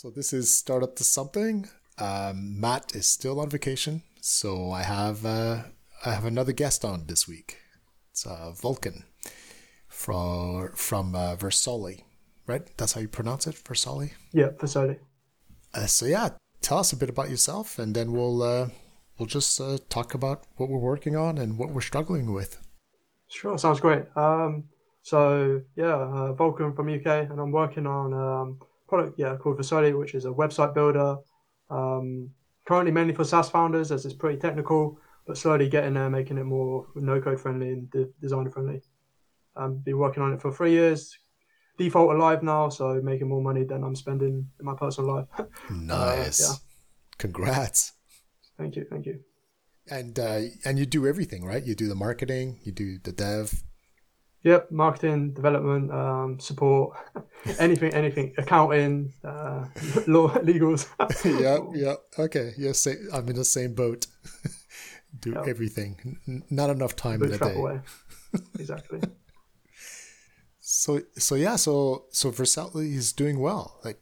So this is Startup to Something. Um, Matt is still on vacation, so I have uh, I have another guest on this week. It's uh, Volkan from from uh, Versoly, right? That's how you pronounce it, Versoly. Yeah, Versoly. Uh, so yeah, tell us a bit about yourself, and then we'll uh, we'll just uh, talk about what we're working on and what we're struggling with. Sure, sounds great. Um, so yeah, uh, Volkan from UK, and I'm working on um, product yeah called Versoly, which is a website builder. Um, currently mainly for SaaS founders, as it's pretty technical, but slowly getting there, making it more no code friendly and de- designer friendly. Um, been working on it for three years. Default alive now, so making more money than I'm spending in my personal life. nice. Uh, yeah. Congrats. Thank you. Thank you. And uh, and you do everything, right? You do the marketing, you do the dev, Yep, marketing, development, um, support, anything, anything, accounting, uh, law, legals. yeah, yeah. Okay, yes, yeah, I'm in the same boat. Do yep. everything. N- not enough time in a day. Away. exactly. so, so yeah, so so Versoly is doing well. Like,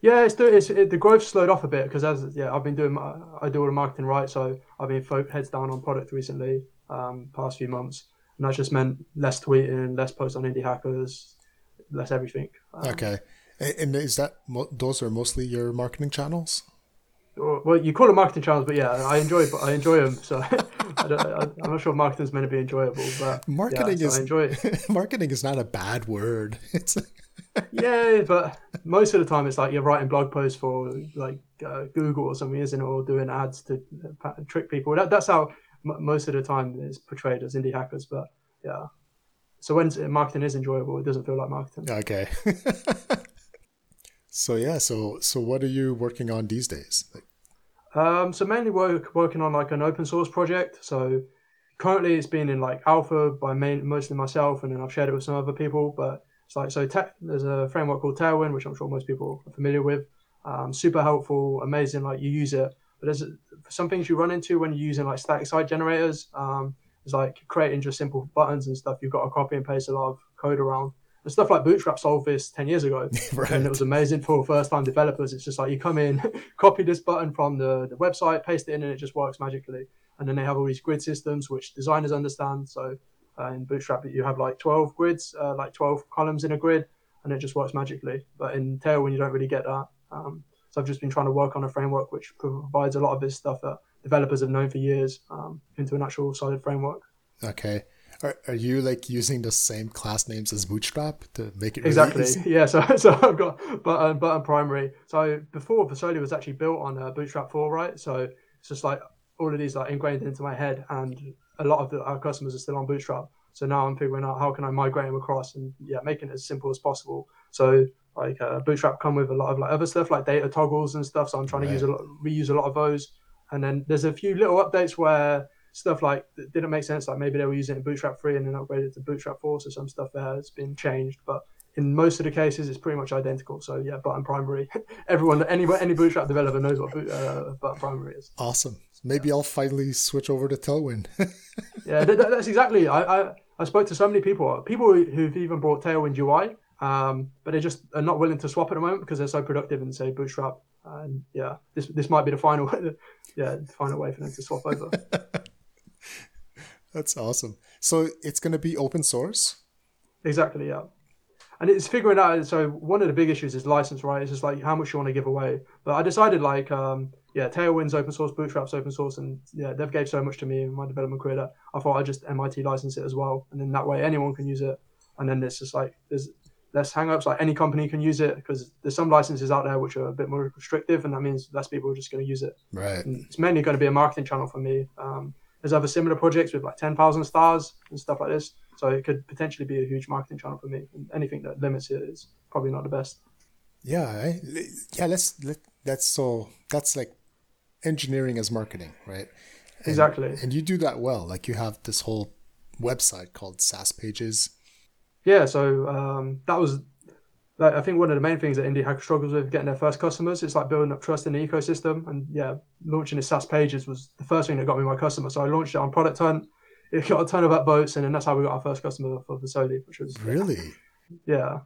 yeah, it's doing. It's it, the growth slowed off a bit because as yeah, I've been doing. My, I do all the marketing right, so I've been heads down on product recently. Um, past few months and that just meant less tweeting, less posts on indie hackers, less everything. Um, okay, and is that those are mostly your marketing channels? Well, you call them marketing channels, but yeah, I enjoy I enjoy them. So I am not sure marketing is meant to be enjoyable, but marketing yeah, so is I enjoy it. marketing is not a bad word. It's yeah, but most of the time it's like you're writing blog posts for like uh, Google or something, isn't it? Or doing ads to uh, trick people. That, that's how most of the time it's portrayed as indie hackers, but yeah. So when marketing is enjoyable, it doesn't feel like marketing. Okay. so yeah, so so what are you working on these days? Um, so mainly work working on like an open source project. So currently it's been in like alpha by main, mostly myself, and then I've shared it with some other people. But it's like so te- there's a framework called Tailwind, which I'm sure most people are familiar with. Um, super helpful, amazing. Like you use it but there's some things you run into when you're using like static site generators. Um, it's like creating just simple buttons and stuff. You've got to copy and paste a lot of code around. And stuff like Bootstrap solved this 10 years ago. right. And it was amazing for first time developers. It's just like you come in, copy this button from the, the website, paste it in, and it just works magically. And then they have all these grid systems, which designers understand. So uh, in Bootstrap, you have like 12 grids, uh, like 12 columns in a grid, and it just works magically. But in Tailwind, you don't really get that. Um, so I've just been trying to work on a framework which provides a lot of this stuff that developers have known for years um, into an actual solid framework. Okay. Are, are you like using the same class names as Bootstrap to make it really exactly? Yeah. So, so I've got button button primary. So before Versoly was actually built on uh, Bootstrap 4, right? So it's just like all of these like ingrained into my head, and a lot of the, our customers are still on Bootstrap. So now I'm figuring out how can I migrate them across and yeah, making it as simple as possible. So like uh, Bootstrap come with a lot of like other stuff like data toggles and stuff. So I'm trying right. to use a lot, reuse a lot of those. And then there's a few little updates where stuff like didn't make sense. Like maybe they were using it Bootstrap 3 and then upgraded to Bootstrap 4. So some stuff there has been changed. But in most of the cases, it's pretty much identical. So yeah, button primary. Everyone, any any Bootstrap developer knows what uh, button primary is. Awesome. Maybe yeah. I'll finally switch over to Tailwind. yeah, that, that's exactly. I, I I spoke to so many people, people who've even brought Tailwind UI um, but they're just are not willing to swap at the moment because they're so productive in say Bootstrap. And yeah, this this might be the final, yeah, the final way for them to swap over. That's awesome. So it's going to be open source. Exactly. Yeah. And it's figuring out. So one of the big issues is license, right? It's just like how much you want to give away. But I decided like, um, yeah, Tailwind's open source, Bootstrap's open source, and yeah, they've gave so much to me in my development career that I thought I'd just MIT license it as well, and then that way anyone can use it. And then it's just like there's less hangups. Like any company can use it because there's some licenses out there which are a bit more restrictive, and that means less people are just going to use it. Right. And it's mainly going to be a marketing channel for me. Um, there's other similar projects with like 10,000 stars and stuff like this. So it could potentially be a huge marketing channel for me. And anything that limits it is probably not the best. Yeah. I, yeah. Let's, let, that's so, that's like engineering as marketing, right? And, exactly. And you do that well. Like you have this whole website called SaaS Pages yeah, so um, that was, like, I think, one of the main things that Indie Hacker struggles with getting their first customers. It's like building up trust in the ecosystem, and yeah, launching the SaaS pages was the first thing that got me my customer. So I launched it on Product Hunt. It got a ton of upvotes, and then that's how we got our first customer for Versoly, which was really, yeah.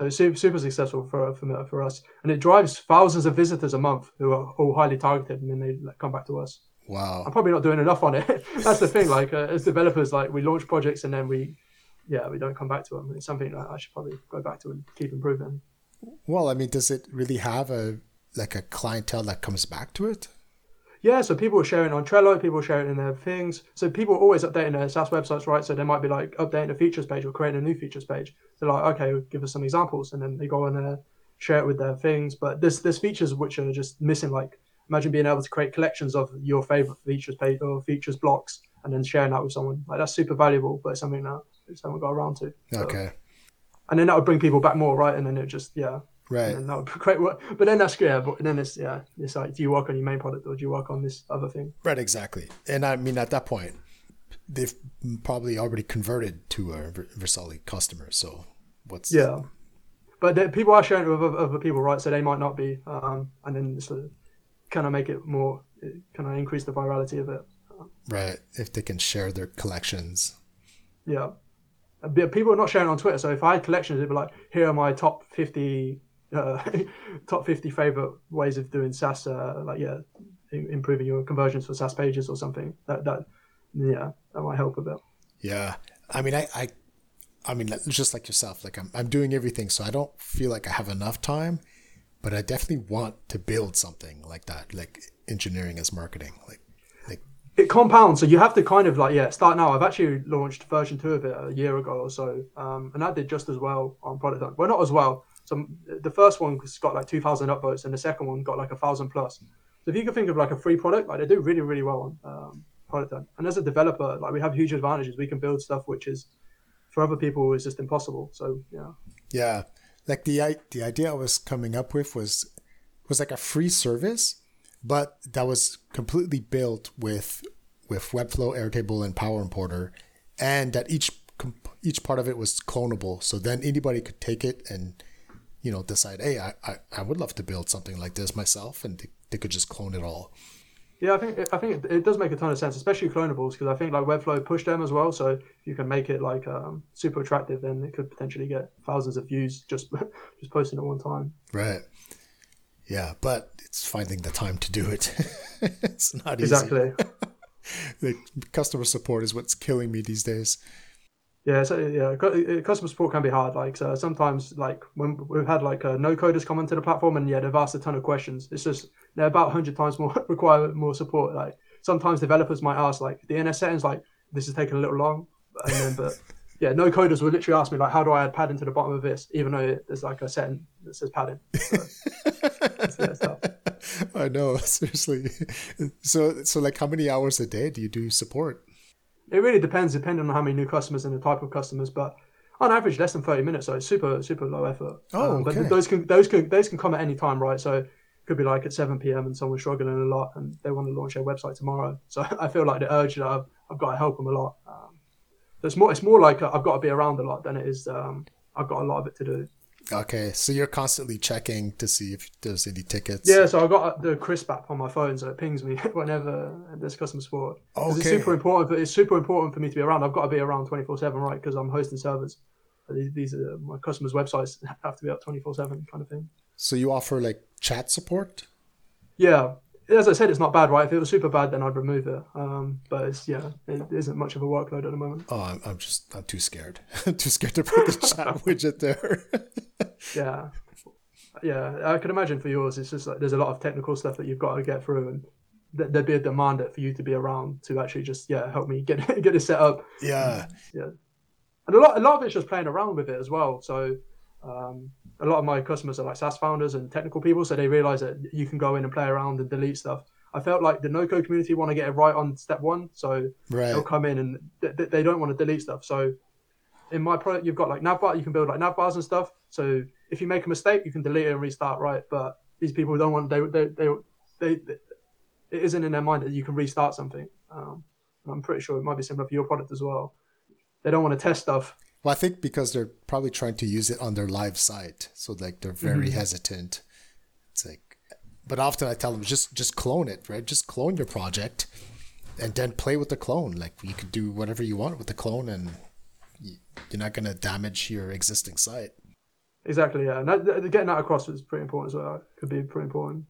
So super, super successful for, for for us, and it drives thousands of visitors a month who are all highly targeted, and then they like, come back to us. Wow. I'm probably not doing enough on it. That's the thing. Like uh, as developers, like we launch projects and then we, yeah, we don't come back to them. It's something that I should probably go back to and keep improving. Well, I mean, does it really have a like a clientele that comes back to it? Yeah, so people are sharing on Trello, people are sharing in their things. So people are always updating their SaaS websites, right? So they might be like updating a features page or creating a new features page. They're like, okay, give us some examples, and then they go on there, share it with their things. But there's there's features which are just missing. Like imagine being able to create collections of your favorite features page or features blocks, and then sharing that with someone. Like that's super valuable, but it's something that just haven't got around to. So- Okay. and then that would bring people back more, right? And then it just yeah, Right. and that would be great work. But then that's yeah, but then it's yeah, it's like do you work on your main product or do you work on this other thing? Right. Exactly. And I mean, at that point, they've probably already converted to a Ver- Versoly customer. So what's Yeah, but then people are sharing it with other, people, right? So they might not be, um, and then sort of kind of make it more, kind of increase the virality of it. right? If they can share their collections. Yeah, people are not sharing on Twitter. So if I had collections, it'd be like, here are my top fifty, uh, top fifty favorite ways of doing SaaS. Uh, like yeah, improving your conversions for SaaS pages or something. That that yeah, that might help a bit. Yeah. I mean, I, I, I mean, just like yourself, like I'm, I'm doing everything, so I don't feel like I have enough time, but I definitely want to build something like that, like engineering as marketing, like, it compounds. So you have to kind of like yeah start now. I've actually launched version 2 of it a year ago or so um, and that did just as well on product. Hunt well not as well. So the first one got like 2000 upvotes and the second one got like a thousand plus. So if you can think of like a free product like they do really really well on um, product hunt and as a developer like we have huge advantages. We can build stuff which is for other people is just impossible. So yeah. Yeah, like the the idea I was coming up with was was like a free service, but that was completely built with with Webflow, Airtable, and Power Importer, and that each each part of it was clonable. So then anybody could take it and you know decide, hey, I I, I would love to build something like this myself, and they, they could just clone it all. Yeah, I think I think it, it does make a ton of sense, especially clonables, because I think like Webflow pushed them as well. So if you can make it like um, super attractive, then it could potentially get thousands of views just just posting at one time. Right. Yeah, but it's finding the time to do it. it's not easy. Exactly. The customer support is what's killing me these days. Yeah, so yeah, uh, customer support can be hard. Like so sometimes, like when we've had like uh, no coders come onto the platform, and yeah, they've asked a ton of questions. It's just they're about hundred times more require more support. Like sometimes developers might ask like the DNS settings, like this is taking a little long, and then but yeah, no coders will literally ask me like, how do I add padding to the bottom of this, even though there's like a setting that says padding. So, it's- yeah, it's tough. I know, seriously. So, so like, how many hours a day do you do support? It really depends, depending on how many new customers and the type of customers, but on average, less than thirty minutes. So it's super, super low effort. Oh, Um, okay. But those can those can those can come at any time, right? So it could be like at seven p.m. and someone's struggling a lot, and they want to launch their website tomorrow. So I feel like the urge that I've, I've got to help them a lot. Um, it's more it's more like I've got to be around a lot than it is um, I've got a lot of it to do. Okay, so you're constantly checking to see if there's any tickets. Yeah, so I've got the crisp app on my phone, so it pings me whenever there's customer support. 'Cause It's super important. For, it's super important for me to be around. I've got to be around twenty four seven, right? Because I'm hosting servers. These, these are my customers' websites have to be up twenty four seven, kind of thing. So you offer like chat support? Yeah, as I said, it's not bad, right? If it was super bad, then I'd remove it. Um, but it's yeah, it isn't much of a workload at the moment. Oh, I'm, I'm just I'm too scared. I'm too scared to put the chat widget there. Yeah, yeah. I can imagine for yours, it's just like there's a lot of technical stuff that you've got to get through, and th- there'd be a demand for you to be around to actually just yeah help me get get it set up. yeah, yeah, and a lot, a lot of it's just playing around with it as well. So, um, a lot of my customers are like SaaS founders and technical people, so they realize that you can go in and play around and delete stuff. I felt like the no code community want to get it right on step one, so right. they'll come in and th- th- they don't want to delete stuff. So, in my product, you've got like navbar, you can build like navbars and stuff. So if you make a mistake, you can delete it and restart, right? But these people don't want they they they, they, they it isn't in their mind that you can restart something. Um, I'm pretty sure it might be similar for your product as well. They don't want to test stuff Well, I think because they're probably trying to use it on their live site, so like they're very Mm-hmm. hesitant. It's like, but often I tell them just just clone it, right? Just clone your project, and then play with the clone. Like you can do whatever you want with the clone, and you're not gonna damage your existing site. exactly. Yeah, and that, getting that across is pretty important as well. Could be pretty important.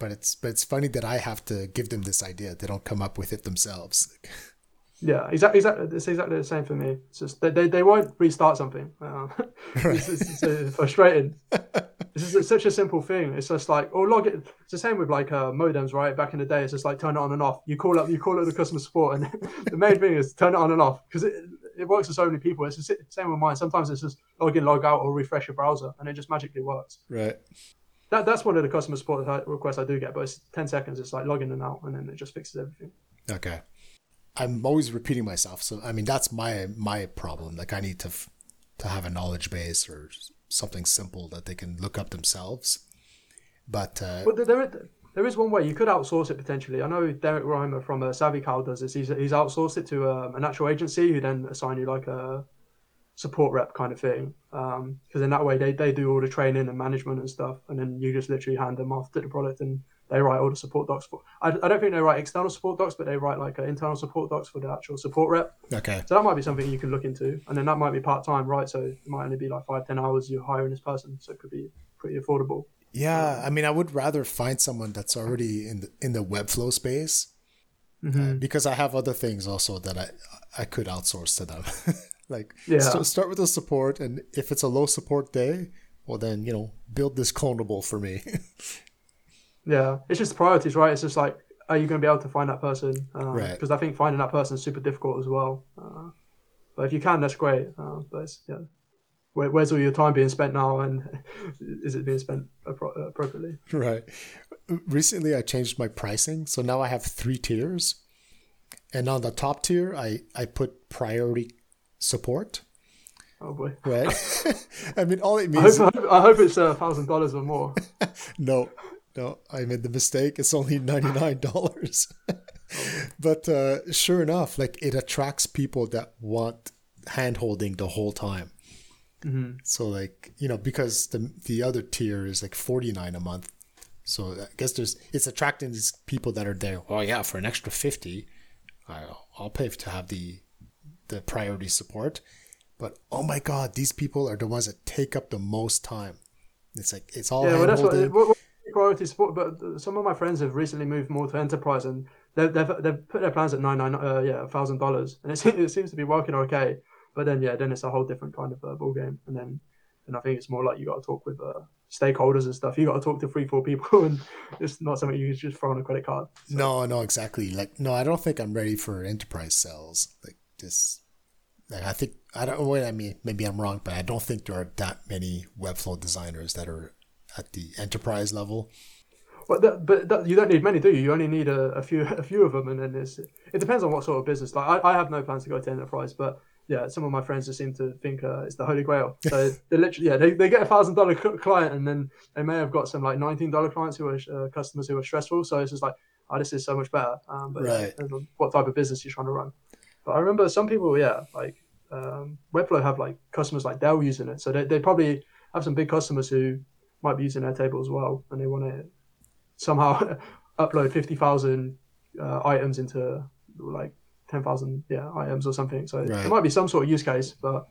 But it's but it's funny that I have to give them this idea. They don't come up with it themselves. Yeah, exactly. Exactly. It's exactly the same for me. It's just they, they, they won't restart something. Um, it's, it's, it's, frustrating. this is such a simple thing. It's just like, oh, log it. It's the same with like uh, modems, right? Back in the day, it's just like turn it on and off. You call up, you call up the customer support, and the main thing is turn it on and off because it, it works for so many people. It's the same with mine. Sometimes it's just log in, log out, or refresh your browser, and it just magically works. Right. That, that's one of the customer support requests I do get, but it's 10 seconds. It's like log in and out, and then it just fixes everything. Okay. I'm always repeating myself. So I mean, that's my my problem. Like I need to f- to have a knowledge base or something simple that they can look up themselves. But uh, well, there, is, there is one way you could outsource it potentially. I know Derrick Reimer from uh, Savvy does this. He's, he's outsourced it to um, an actual agency who then assign you like a support rep kind of thing. Because um, in that way they, they do all the training and management and stuff, and then you just literally hand them off to the product and they write all the support docs for. I, I don't think they write external support docs, but they write like internal support docs for the actual support rep. Okay. So that might be something you can look into, and then that might be part time, right? So it might only be like five ten hours you're hiring this person, so it could be pretty affordable. Yeah, I mean, I would rather find someone that's already in the in the Webflow space, mm-hmm. uh, because I have other things also that I I could outsource to them. like, yeah. St- start with the support, and if it's a low support day, well then you know build this clonable for me. Yeah, it's just priorities, right? It's just like, are you going to be able to find that person? Um, right. Because I think finding that person is super difficult as well. Uh, but if you can, that's great. Uh, but yeah, Where, where's all your time being spent now, and is it being spent appro- appropriately? Right. Recently, I changed my pricing, so now I have three tiers, and on the top tier, I I put priority support. Oh boy! Right. I mean, all it means. I hope, I hope, I hope it's a thousand dollars or more. no, no, I made the mistake. It's only ninety nine dollars. but uh, sure enough, like it attracts people that want hand holding the whole time. Mm-hmm. So like you know because the the other tier is like forty nine a month. So I guess there's it's attracting these people that are there. Oh yeah, for an extra fifty, I'll, I'll pay to have the the priority support. But oh my god, these people are the ones that take up the most time. It's like it's all yeah, well, that's what, what, priority support, but some of my friends have recently moved more to enterprise, and they've they've, they've put their plans at nine nine uh, yeah thousand dollars, and it, it seems to be working okay. But then yeah, then it's a whole different kind of uh, ball game, and then and I think it's more like you got to talk with uh, stakeholders and stuff. You got to talk to three four people, and it's not something you just throw on a credit card. So. No, no, exactly. Like no, I don't think I'm ready for enterprise sales. Like this. Like I think I don't. Well, I mean, maybe I'm wrong, but I don't think there are that many Webflow designers that are at the enterprise level. But that, but that, you don't need many, do you? You only need a, a, few a few of them, and then it's, it depends on what sort of business. Like I, I have no plans to go to enterprise, but yeah, some of my friends just seem to think uh, it's the holy grail. So they literally, yeah, they, they get a thousand dollar client, and then they may have got some like nineteen dollar clients who are uh, customers who are stressful. So it's just like, oh, this is so much better. Um, but right. what type of business you're trying to run? But I remember some people, yeah, like um, Webflow have like customers like Dell using it, so they, they probably have some big customers who might be using Airtable as well, and they want to somehow upload fifty thousand uh, items into like ten thousand yeah items or something. So right. there might be some sort of use case, but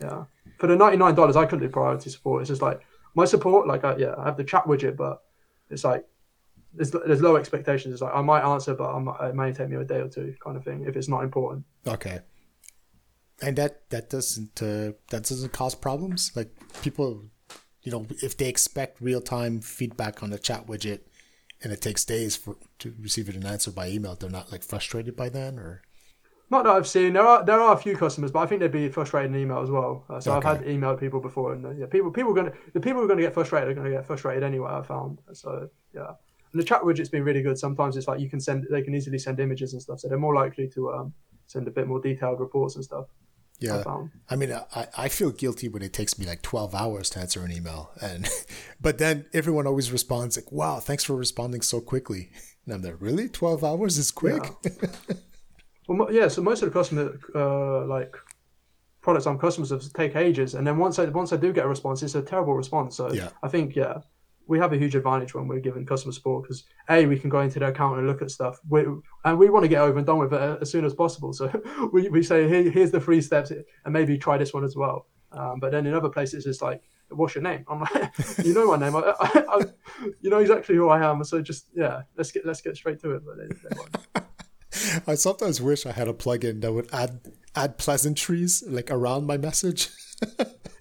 yeah, for the ninety nine dollars, I couldn't do priority support. It's just like my support, like I, yeah, I have the chat widget, but it's like there's, there's low expectations. It's like I might answer, but might, it may take me a day or two, kind of thing, if it's not important. Okay. And that that doesn't uh, that doesn't cause problems. Like people you know, if they expect real time feedback on the chat widget and it takes days for to receive an answer by email, they're not like frustrated by then or not that I've seen. There are there are a few customers, but I think they'd be frustrated in email as well. Uh, so okay. I've had emailed people before, and uh, yeah, people people are gonna the people who are gonna get frustrated are gonna get frustrated anyway. I found so yeah. And the chat widget's been really good. Sometimes it's like you can send they can easily send images and stuff, so they're more likely to um, send a bit more detailed reports and stuff. Yeah. I, mean, I, I feel guilty when it takes me like 12 hours to answer an email. And, but then everyone always responds like, wow, thanks for responding so quickly. And I'm like, really? 12 hours is quick? Yeah. well, yeah. So most of the customer, uh, like products on customers of take ages. And then once I, once I do get a response, it's a terrible response. So yeah. I think, yeah, we have a huge advantage when we're given customer support because a we can go into their account and look at stuff we, and we want to get over and done with it as soon as possible so we, we say Here, here's the three steps and maybe try this one as well um, but then in other places it's like "What's your name?" I'm like, "You know my name. I, I, I, you know exactly who I am. So just yeah, let's get let's get straight to it." But they. I sometimes wish I had a plugin that would add add pleasantries like around my message.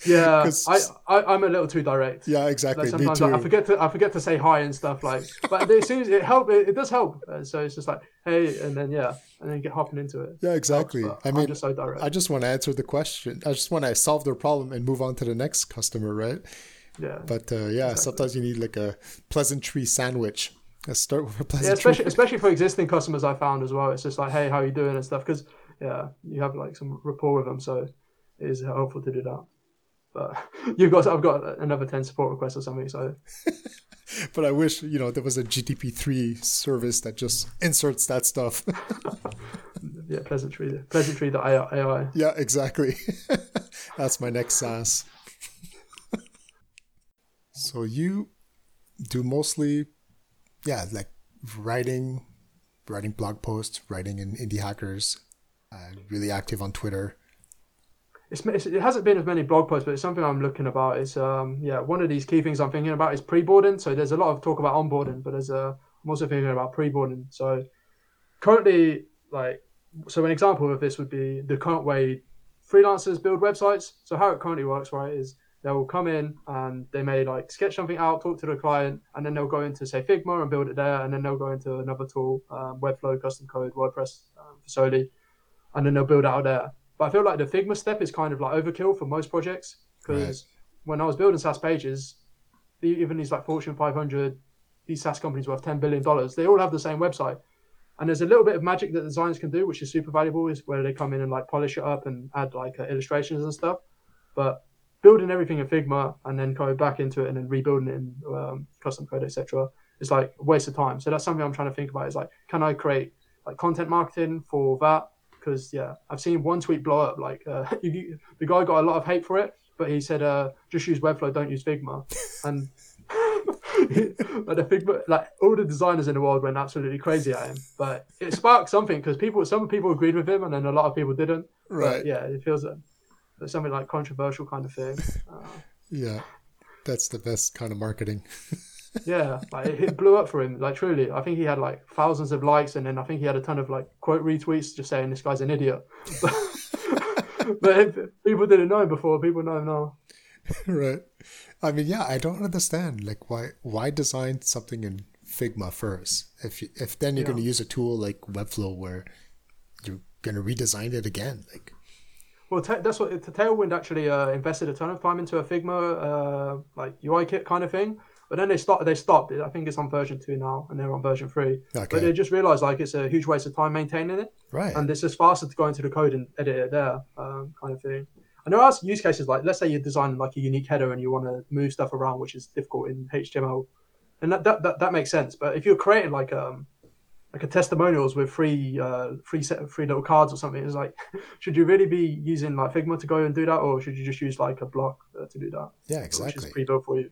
Yeah, I, I I'm a little too direct. yeah, exactly. Like Me sometimes too. I, forget to I forget to say hi and stuff like, but soon as it help, it, it does help. Uh, so it's just like hey, and then yeah, and then get hopping into it. yeah, exactly. But I I'm mean, just so direct. I just want to answer the question. I just want to solve their problem and move on to the next customer, right? yeah. But uh, yeah, sometimes you need like a pleasantry sandwich. Let's start with a Yeah, especially especially for existing customers, I found as well. It's just like, hey, how you doing and stuff. Because yeah, you have like some rapport with them, so it is helpful to do that. But you've got, I've got another ten support requests or something. So but I wish you know there was a GTP3 service that just inserts that stuff. yeah, pleasantry, pleasantry. The AI. yeah, exactly. That's my next SaaS. so you do mostly, yeah, like writing, writing blog posts, writing in indie hackers, uh, really active on Twitter. It's, it's, it hasn't been as many blog posts, but it's something I'm looking about. Is um yeah, one of these key things I'm thinking about is pre-boarding. So there's a lot of talk about onboarding, but there's a I'm also thinking about pre-boarding. So currently, like, so an example of this would be the current way freelancers build websites. So how it currently works, right, is they will come in and they may like sketch something out, talk to the client, and then they'll go into say Figma and build it there, and then they'll go into another tool, um, Webflow, custom code, WordPress, um, and then they'll build out there. But I feel like the Figma step is kind of like overkill for most projects because when I was building SaaS pages, the- even these like Fortune 500, these SaaS companies worth 10 billion dollars, they all have the same website. And there's a little bit of magic that designers can do, which is super valuable, is where they come in and like polish it up and add like uh, illustrations and stuff. But building everything in Figma and then going back into it and then rebuilding it in um, custom code, etc., is like a waste of time. So that's something I'm trying to think about. Is like, can I create like content marketing for that? Because yeah, I've seen one tweet blow up. Like uh, you, the guy got a lot of hate for it, but he said, uh, "Just use Webflow, don't use Figma." And but the Figma, like all the designers in the world went absolutely crazy at him. But it sparked something because people, some people agreed with him, and then a lot of people didn't. But, Right. yeah, it feels that there's something like controversial kind of thing. Uh, Yeah, that's the best kind of marketing. yeah, like it, it blew up for him. Like truly, I think he had like thousands of likes, and then I think he had a ton of like quote retweets just saying this guy's an idiot. but if people didn't know him before, people know him now. right. I mean, yeah, I don't understand like why why design something in Figma first if you, if then you're Yeah. going to use a tool like Webflow where you're going to redesign it again. Like, Well, ta that's what the Tailwind actually uh, invested a ton of time into a Figma uh, like UI kit kind of thing. But then they stopped. They stopped. I think it's on version two now, and they're on version three. But they just realized like it's a huge waste of time maintaining it, right. and it's just faster to go into the code and edit it there, um, kind of thing. And there are use cases like, let's say you're designing like a unique header and you want to move stuff around, which is difficult in HTML, and that that, that, that makes sense. But if you're creating like um like a testimonials with free uh free set free little cards or something, it's like, should you really be using like Figma to go and do that, or should you just use like a block uh, to do that? yeah, which exactly. is pre-built for you.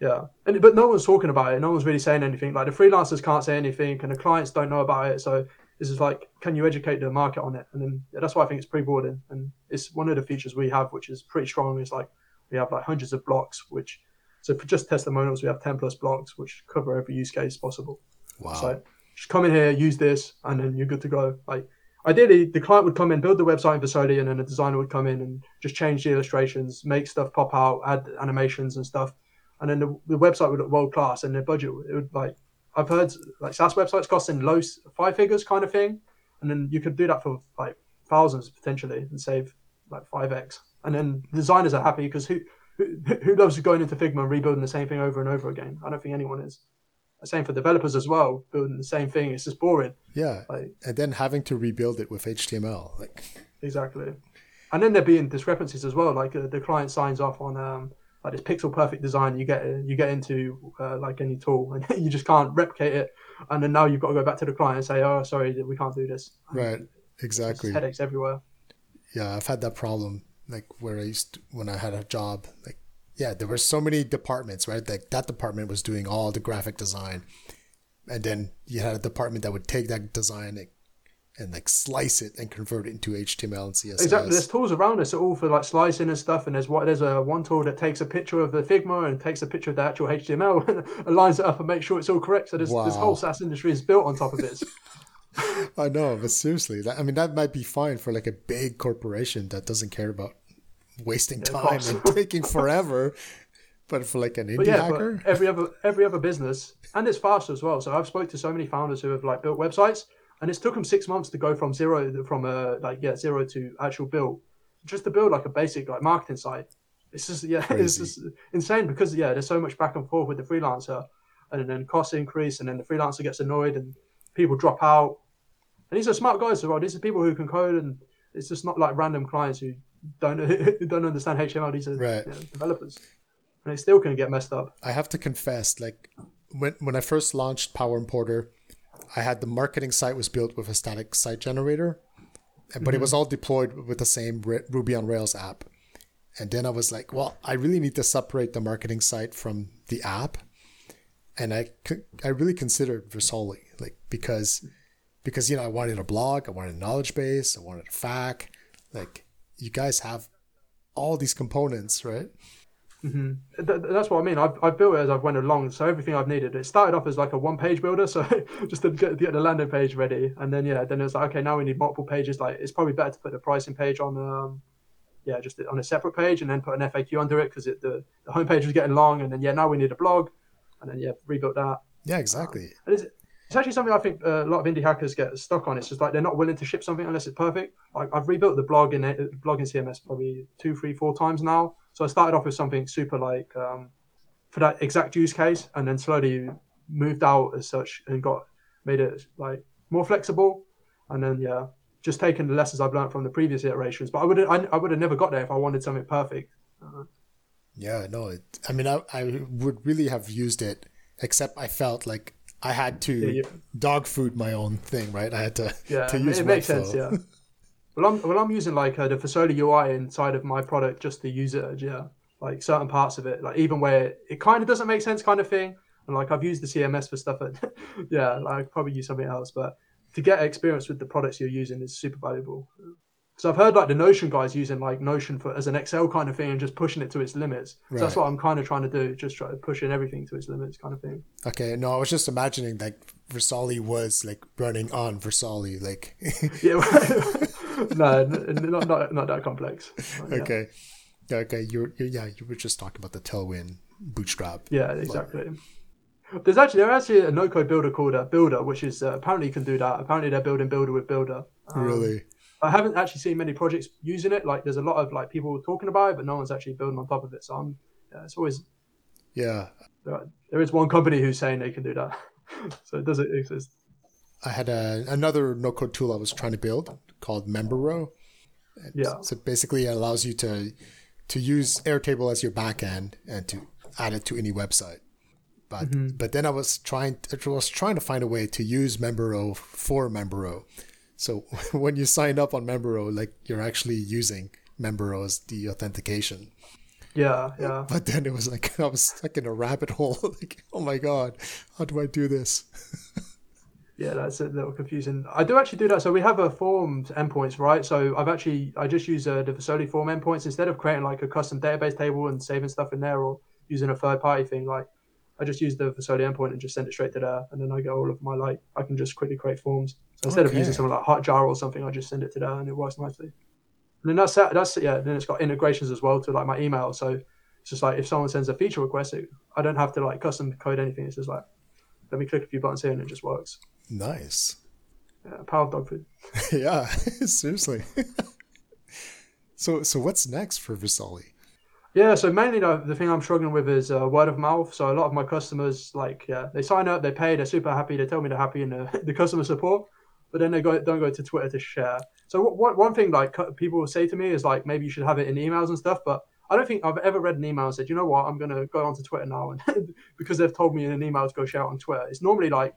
Yeah, and but no one's talking about it. No one's really saying anything. Like the freelancers can't say anything, and the clients don't know about it. So this is like, can you educate the market on it? And then yeah, that's why I think it's pre-boarding, and it's one of the features we have, which is pretty strong. Is like we have like hundreds of blocks, which so for just testimonials, we have ten plus blocks, which cover every use case possible. Wow. So just come in here, use this, and then you're good to go. Like ideally, the client would come in, build the website in Versoly, and then the designer would come in and just change the illustrations, make stuff pop out, add animations and stuff, and then the, the website would look world class, and the budget it would like I've heard like SaaS websites costing low five figures kind of thing, and then you could do that for like thousands potentially and save like five x, and then designers are happy because who who, who loves going into Figma and rebuilding the same thing over and over again? I don't think anyone is. Same for developers as well, building the same thing. It's just boring. yeah, Like and then having to rebuild it with HTML. Like, exactly. And then there being discrepancies as well. Like uh, the client signs off on um, like this pixel perfect design. You get you get into uh, like any tool, and you just can't replicate it. And then now you've got to go back to the client and say, "Oh, sorry, we can't do this." right. Exactly. headaches everywhere. Yeah, I've had that problem. Like where I used to, when I had a job. Like, yeah, there were so many departments, right? Like that department was doing all the graphic design, and then you had a department that would take that design and- like slice it and convert it into HTML and CSS. Exactly. There's tools around us all for like slicing and stuff. And there's what there's a one tool that takes a picture of the Figma and takes a picture of the actual HTML and lines it up and makes sure it's all correct. So this Wow. this whole SaaS industry is built on top of this. I know, but seriously, that, I mean, that might be fine for like a big corporation that doesn't care about wasting time and taking forever. But for like an indie yeah, hacker, every other every other business, and it's faster as well. So I've spoke to so many founders who have like built websites, and it's took them six months to go from zero from a like yeah zero to actual build, just to build like a basic like marketing site. It's just yeah, it's Crazy. just insane because yeah, there's so much back and forth with the freelancer, and then costs increase, and then the freelancer gets annoyed, and people drop out. And these are smart guys as well. These are people who can code, and it's just not like random clients who don't who don't understand HTML. These are Right. you know, developers, and it still can get messed up. I have to confess, like when when I first launched Power Importer, I had the marketing site was built with a static site generator, but it was mm-hmm. all deployed with the same Ruby on Rails app. And then I was like, well, I really need to separate the marketing site from the app, and I I really considered Versoly, like because because you know I wanted a blog, I wanted a knowledge base, I wanted a FAQ, like you guys have all these components, right? Th- th- that's what I mean. I've, I've built it as I've went along, so everything I've needed. It started off as like a one-page builder, so just to get, get the landing page ready, and then yeah, then it's like okay, now we need multiple pages. Like it's probably better to put the pricing page on, um, yeah, just on a separate page, and then put an FAQ under it because it the the homepage was getting long, and then yeah, now we need a blog, and then yeah, rebuilt that. Yeah, exactly. And it's, it's actually something I think uh, a lot of indie hackers get stuck on. It's just like they're not willing to ship something unless it's perfect. Like I've rebuilt the blog in it, blog in CMS probably two, three, four times now. So I started off with something super like um, for that exact use case, and then slowly moved out as such and got made it like more flexible. And then yeah, just taking the lessons I've learned from the previous iterations. But I would I, I would have never got there if I wanted something perfect. Yeah, no, it, I mean, I, I would really have used it, except I felt like I had to Yeah, you- dog food my own thing, right? I had to, Yeah, to use it makes sense. Yeah. Well, I'm well, I'm using like uh, the Versoly UI inside of my product just to use it. Yeah, like certain parts of it, like even where it kind of doesn't make sense, kind of thing. And like I've used the CMS for stuff. That, yeah, like I'd probably use something else, but to get experience with the products you're using is super valuable. So I've heard like the Notion guys using like Notion for as an Excel kind of thing and just pushing it to its limits. So that's what I'm kind of trying to do, just try pushing everything to its limits, kind of thing. Okay, no, I was just imagining like Versoly was like running on Versoly, like Yeah, no, not not not that complex. But, yeah. okay, okay, you're, you're yeah, you were just talking about the Tailwind bootstrap. Yeah, exactly. There's actually there's actually a no code builder called uh, Builder, which is uh, apparently you can do that. Apparently they're building Builder with Builder. Um, really? I haven't actually seen many projects using it. Like there's a lot of like people talking about it, but no one's actually building on top of it. So I'm, yeah, it's always Yeah, there, there is one company who's saying they can do that. so it doesn't exist. I had a, another no code tool I was trying to build called MemberRow. Yeah, So basically, it allows you to to use Airtable as your backend and to add it to any website. But Mm-hmm. but then I was trying I was trying to find a way to use MemberRow for MemberRow. So when you sign up on MemberRow, like you're actually using MemberRow as the authentication. yeah, yeah. But then it was like I was stuck in a rabbit hole. like oh my god, how do I do this? Yeah, that's a little confusing. I do actually do that. So we have a forms endpoints, right? So I've actually I just use uh, the Versoly form endpoints instead of creating like a custom database table and saving stuff in there or using a third party thing. Like I just use the Versoly endpoint and just send it straight to there, and then I get all of my like I can just quickly create forms. So instead of using something like Hotjar or something, I just send it to there, and it works nicely. And then that's that. That's yeah. Then it's got integrations as well to like my email. So it's just like if someone sends a feature request, it, I don't have to like custom code anything. It's just like let me click a few buttons here and it just works. Nice. Power of dog food. yeah, seriously. so so what's next for Versoly? Yeah, so mainly the, the thing I'm struggling with is uh, word of mouth. So a lot of my customers, like, yeah, they sign up, they pay, they're super happy, they tell me they're happy in the, the customer support, but then they go don't go to Twitter to share. So what, what, one thing like people will say to me is like maybe you should have it in emails and stuff, but I don't think I've ever read an email and said, you know what, I'm gonna go onto Twitter now, and because they've told me in an email to go share it on Twitter. It's normally like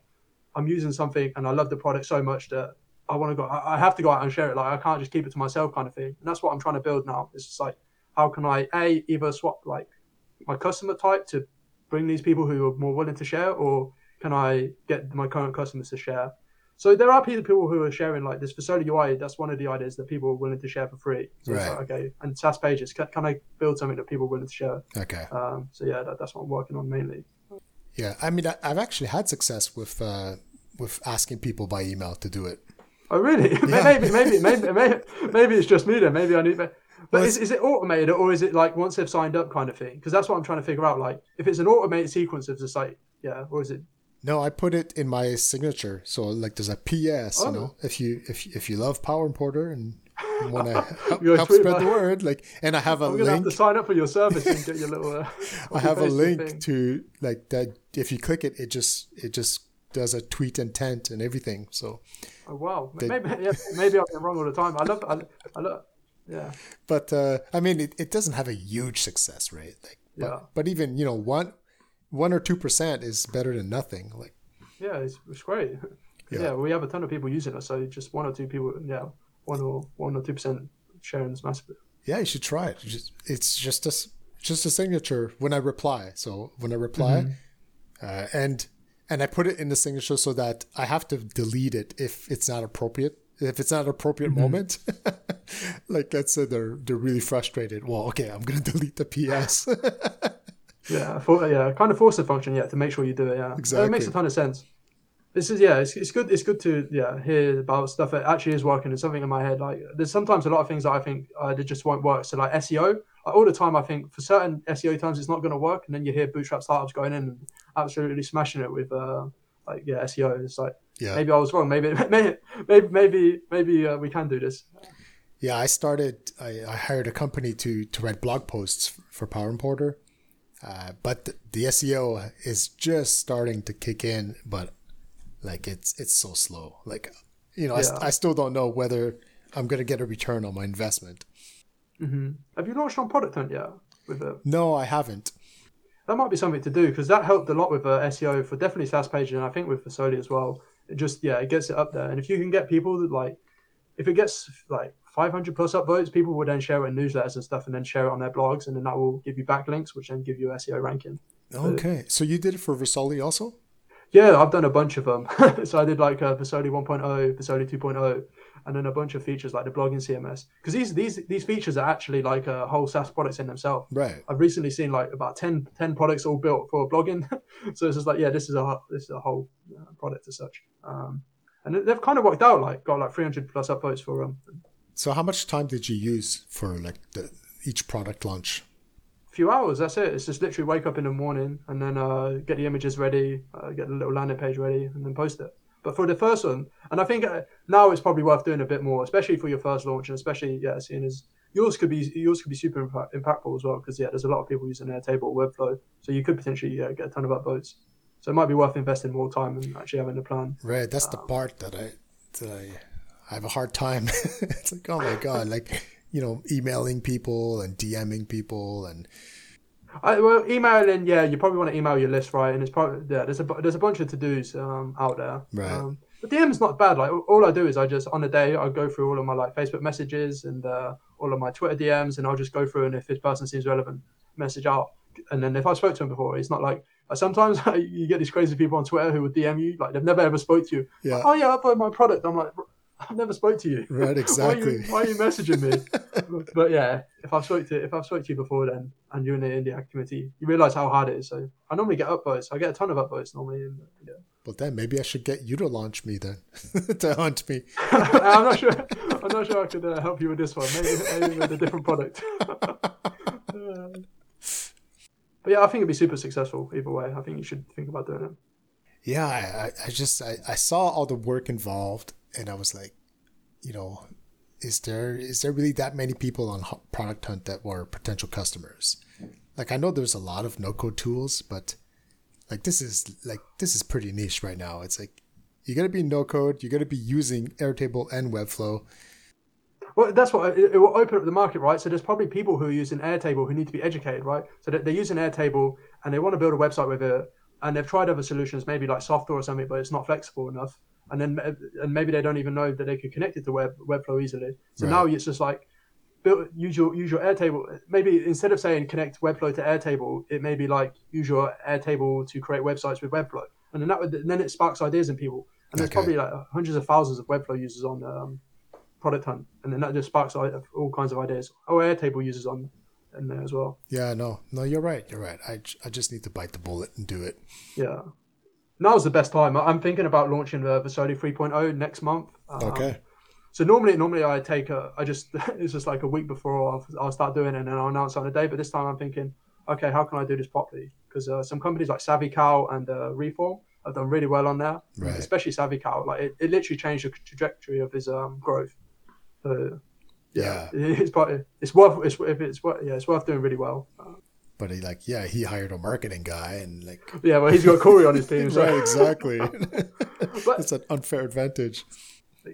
I'm using something and I love the product so much that I want to go, I have to go out and share it. Like I can't just keep it to myself, kind of thing. And that's what I'm trying to build now. It's just like how can I a either swap like my customer type to bring these people who are more willing to share, or can I get my current customers to share? So there are people who are sharing like this Versoly UI. That's one of the ideas that people are willing to share for free. So Right. like, okay, and SaaS pages. Can, can I build something that people are willing to share? Okay. Um, so yeah, that, that's what I'm working on mainly. Yeah. I mean, I, I've actually had success with uh, with asking people by email to do it. Oh really? Yeah. maybe, maybe, maybe, maybe, maybe it's just me then. Maybe I need. But Well, is, is it automated or is it like once they've signed up kind of thing? Because that's what I'm trying to figure out. Like if it's an automated sequence of the site, yeah, or is it? No, I put it in my signature. So like, there's a PS. Oh. You know, if you if if you love Power Importer and want to help, spread the word, like, and I have a I'm gonna have link. to sign up for your service and get your little. Uh, I have a link thing. to like that. If you click it, it just it just does a tweet intent and everything. So, Oh wow, They- maybe yeah, maybe I'm wrong all the time. I love, I, I love, yeah, but uh, I mean, it, it doesn't have a huge success rate. Like, but, Yeah. but even you know one one or two percent is better than nothing. Like, yeah, it's, it's great. Yeah. Yeah. we have a ton of people using us, so just one or two people, yeah, one or one or two percent sharing is massive. yeah, you should try it. It's just a just a signature when I reply. So when I reply, mm-hmm. uh, and and I put it in the signature so that I have to delete it if it's not appropriate. If it's not an appropriate mm-hmm. moment, like let's say uh, they're they're really frustrated. Well, okay, I'm gonna delete the PS. Yeah, for, yeah, kind of force the function, yeah, to make sure you do it. Yeah, Exactly. It makes a ton of sense. This is yeah, it's, it's good. It's good to yeah hear about stuff that actually is working. It's something in my head. Like there's sometimes a lot of things that I think uh, they just won't work. So like SEO, like, all the time I think for certain SEO terms it's not going to work, and then you hear bootstrap startups going in and absolutely smashing it with uh, like yeah SEO. It's like yeah, maybe I was wrong. Maybe maybe maybe maybe, maybe uh, we can do this. yeah. I started. I, I hired a company to to write blog posts for Power Importer, uh, but the, the SEO is just starting to kick in. But like it's it's so slow. Like you know, I, Yeah. I still don't know whether I'm gonna get a return on my investment. hmm Have you launched on Product Hunt yet? With it? No, I haven't. that might be something to do because that helped a lot with uh, SEO for definitely SaaS pages and I think with Versoly as well. It just yeah, it gets it up there. And if you can get people that like, if it gets like 500 plus upvotes, people will then share it in newsletters and stuff, and then share it on their blogs, and then that will give you backlinks, which then give you SEO ranking. Okay, so you did it for Versoly also? Yeah, I've done a bunch of them. so I did like uh, Versoly 1.0, Versoly 2.0, and then a bunch of features like the blogging CMS. Because these these these features are actually like uh, whole SaaS products in themselves. Right. I've recently seen like about 10, 10 products all built for blogging. so it's just like, yeah, this is a this is a whole uh, product as such. Um, and they've kind of worked out. Like got like three hundred plus upvotes for them. So how much time did you use for like the each product launch? Few hours. That's it. It's just literally wake up in the morning and then uh, get the images ready, uh, get the little landing page ready, and then post it. But for the first one, and I think uh, now it's probably worth doing a bit more, especially for your first launch, and especially yeah, seeing as yours could be yours could be super impact, impactful as well because yeah, there's a lot of people using Airtable or Webflow, so you could potentially yeah, get a ton of upvotes. So it might be worth investing more time and actually having a plan. Right. That's the part that I that I, I have a hard time. it's like oh my god, like you know, emailing people and DMing people and I, well, emailing, yeah, you probably want to email your list, right? And it's probably yeah, there's a there's a bunch of to dos um, out there. Right. Um, but DM's not bad. Like all I do is I just on a day I go through all of my like Facebook messages and uh, all of my Twitter DMs, and I'll just go through and if this person seems relevant, message out. And then if I spoke to him before, it's not like like sometimes you get these crazy people on Twitter who would DM you like they've never ever spoke to you. yeah. Oh yeah, I bought my product. I'm like, "Bro, I've never spoke to you. Right, exactly. why, are you, why are you messaging me? but yeah, if I've spoke to if I've spoke to you before then, and you're in the India committee, you realize how hard it is. So I normally get upvotes. I get a ton of upvotes normally. And, yeah. Well, then maybe I should get you to launch me then to hunt me. I'm not sure. I'm not sure I could uh, help you with this one. Maybe, maybe with a different product. Uh, but yeah, I think it'd be super successful either way. I think you should think about doing it. Yeah, I, I- I just I, I saw all the work involved, and I was like, you know, is there is there really that many people on Product Hunt that were potential customers? Like I know there's a lot of no code tools, but like this is like this is pretty niche right now. It's like you got to be no code, you got to be using Airtable and Webflow. Well, that's what it, will open up the market, right? So there's probably people who are using Airtable who need to be educated, right? So they're using Airtable and they want to build a website with it, and they've tried other solutions, maybe like Softr or something, but it's not flexible enough. And then and maybe they don't even know that they could connect it to Web Webflow easily. So Right. now it's just like build use your use your Airtable. Maybe instead of saying connect Webflow to Airtable, it may be like use your Airtable to create websites with Webflow, and then that would, then it sparks ideas in people. and there's Okay. probably like hundreds of thousands of Webflow users on um, Product Hunt, and then that just sparks all all kinds of ideas. Oh, Airtable users on in there as well. Yeah, no, no, you're right. You're right. I, I just need to bite the bullet and do it. Yeah. Now's the best time. I'm thinking about launching the Versoly 3.0 next month. Um, Okay. So normally, normally I take a, I just it's just like a week before I'll, I'll start doing it and then I'll announce on the day. But this time I'm thinking, okay, how can I do this properly? Because uh, some companies like SavvyCal and uh, Reform have done really well on there, Right. especially SavvyCal. Like it, it literally changed the trajectory of his um, growth. So Yeah. it's probably, it's worth it's if it's worth yeah it's worth doing really well. But he like, yeah, he hired a marketing guy and like, yeah, well he's got Corey on his team, so right, exactly. But- it's an unfair advantage.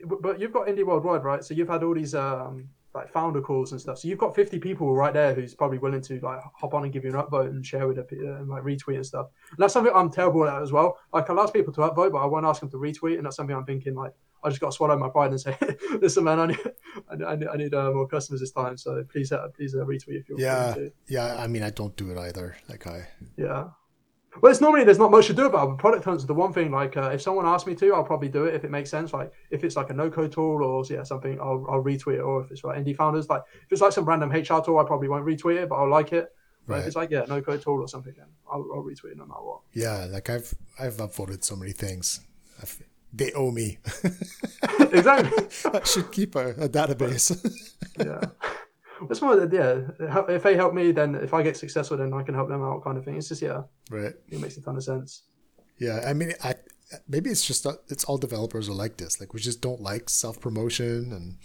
But, you've got Indie Worldwide, right? So you've had all these um, like founder calls and stuff. So you've got 50 people right there who's probably willing to like hop on and give you an upvote and share with it uh, and like retweet and stuff. And that's something I'm terrible at as well. Like I'll ask people to upvote, but I won't ask them to retweet, and that's something I'm thinking like I just got to swallow my pride and say, "Listen, man, I need I need, I need, uh, more customers this time. So please, uh, please uh, retweet if you're Yeah. to." Yeah, I mean, I don't do it either. Like I, Yeah. Well, it's normally there's not much to do about it. Product hunts are the one thing. Like, uh, if someone asks me to, I'll probably do it if it makes sense. Like, if it's like a no-code tool or yeah something, I'll, I'll retweet it. Or if it's like indie founders, like if it's like some random HR tool, I probably won't retweet it, but I'll like it. But Right. if it's like yeah no-code tool or something, then I'll, I'll retweet it no matter what. yeah, like I've, I've upvoted so many things. I've, they owe me. exactly. I should keep a, a database. yeah. It's more that yeah. If they help me, then if I get successful, then I can help them out, kind of thing. It's just yeah, right. it makes a ton of sense. Yeah, I mean, I maybe it's just that it's all developers are like this. Like we just don't like self promotion, and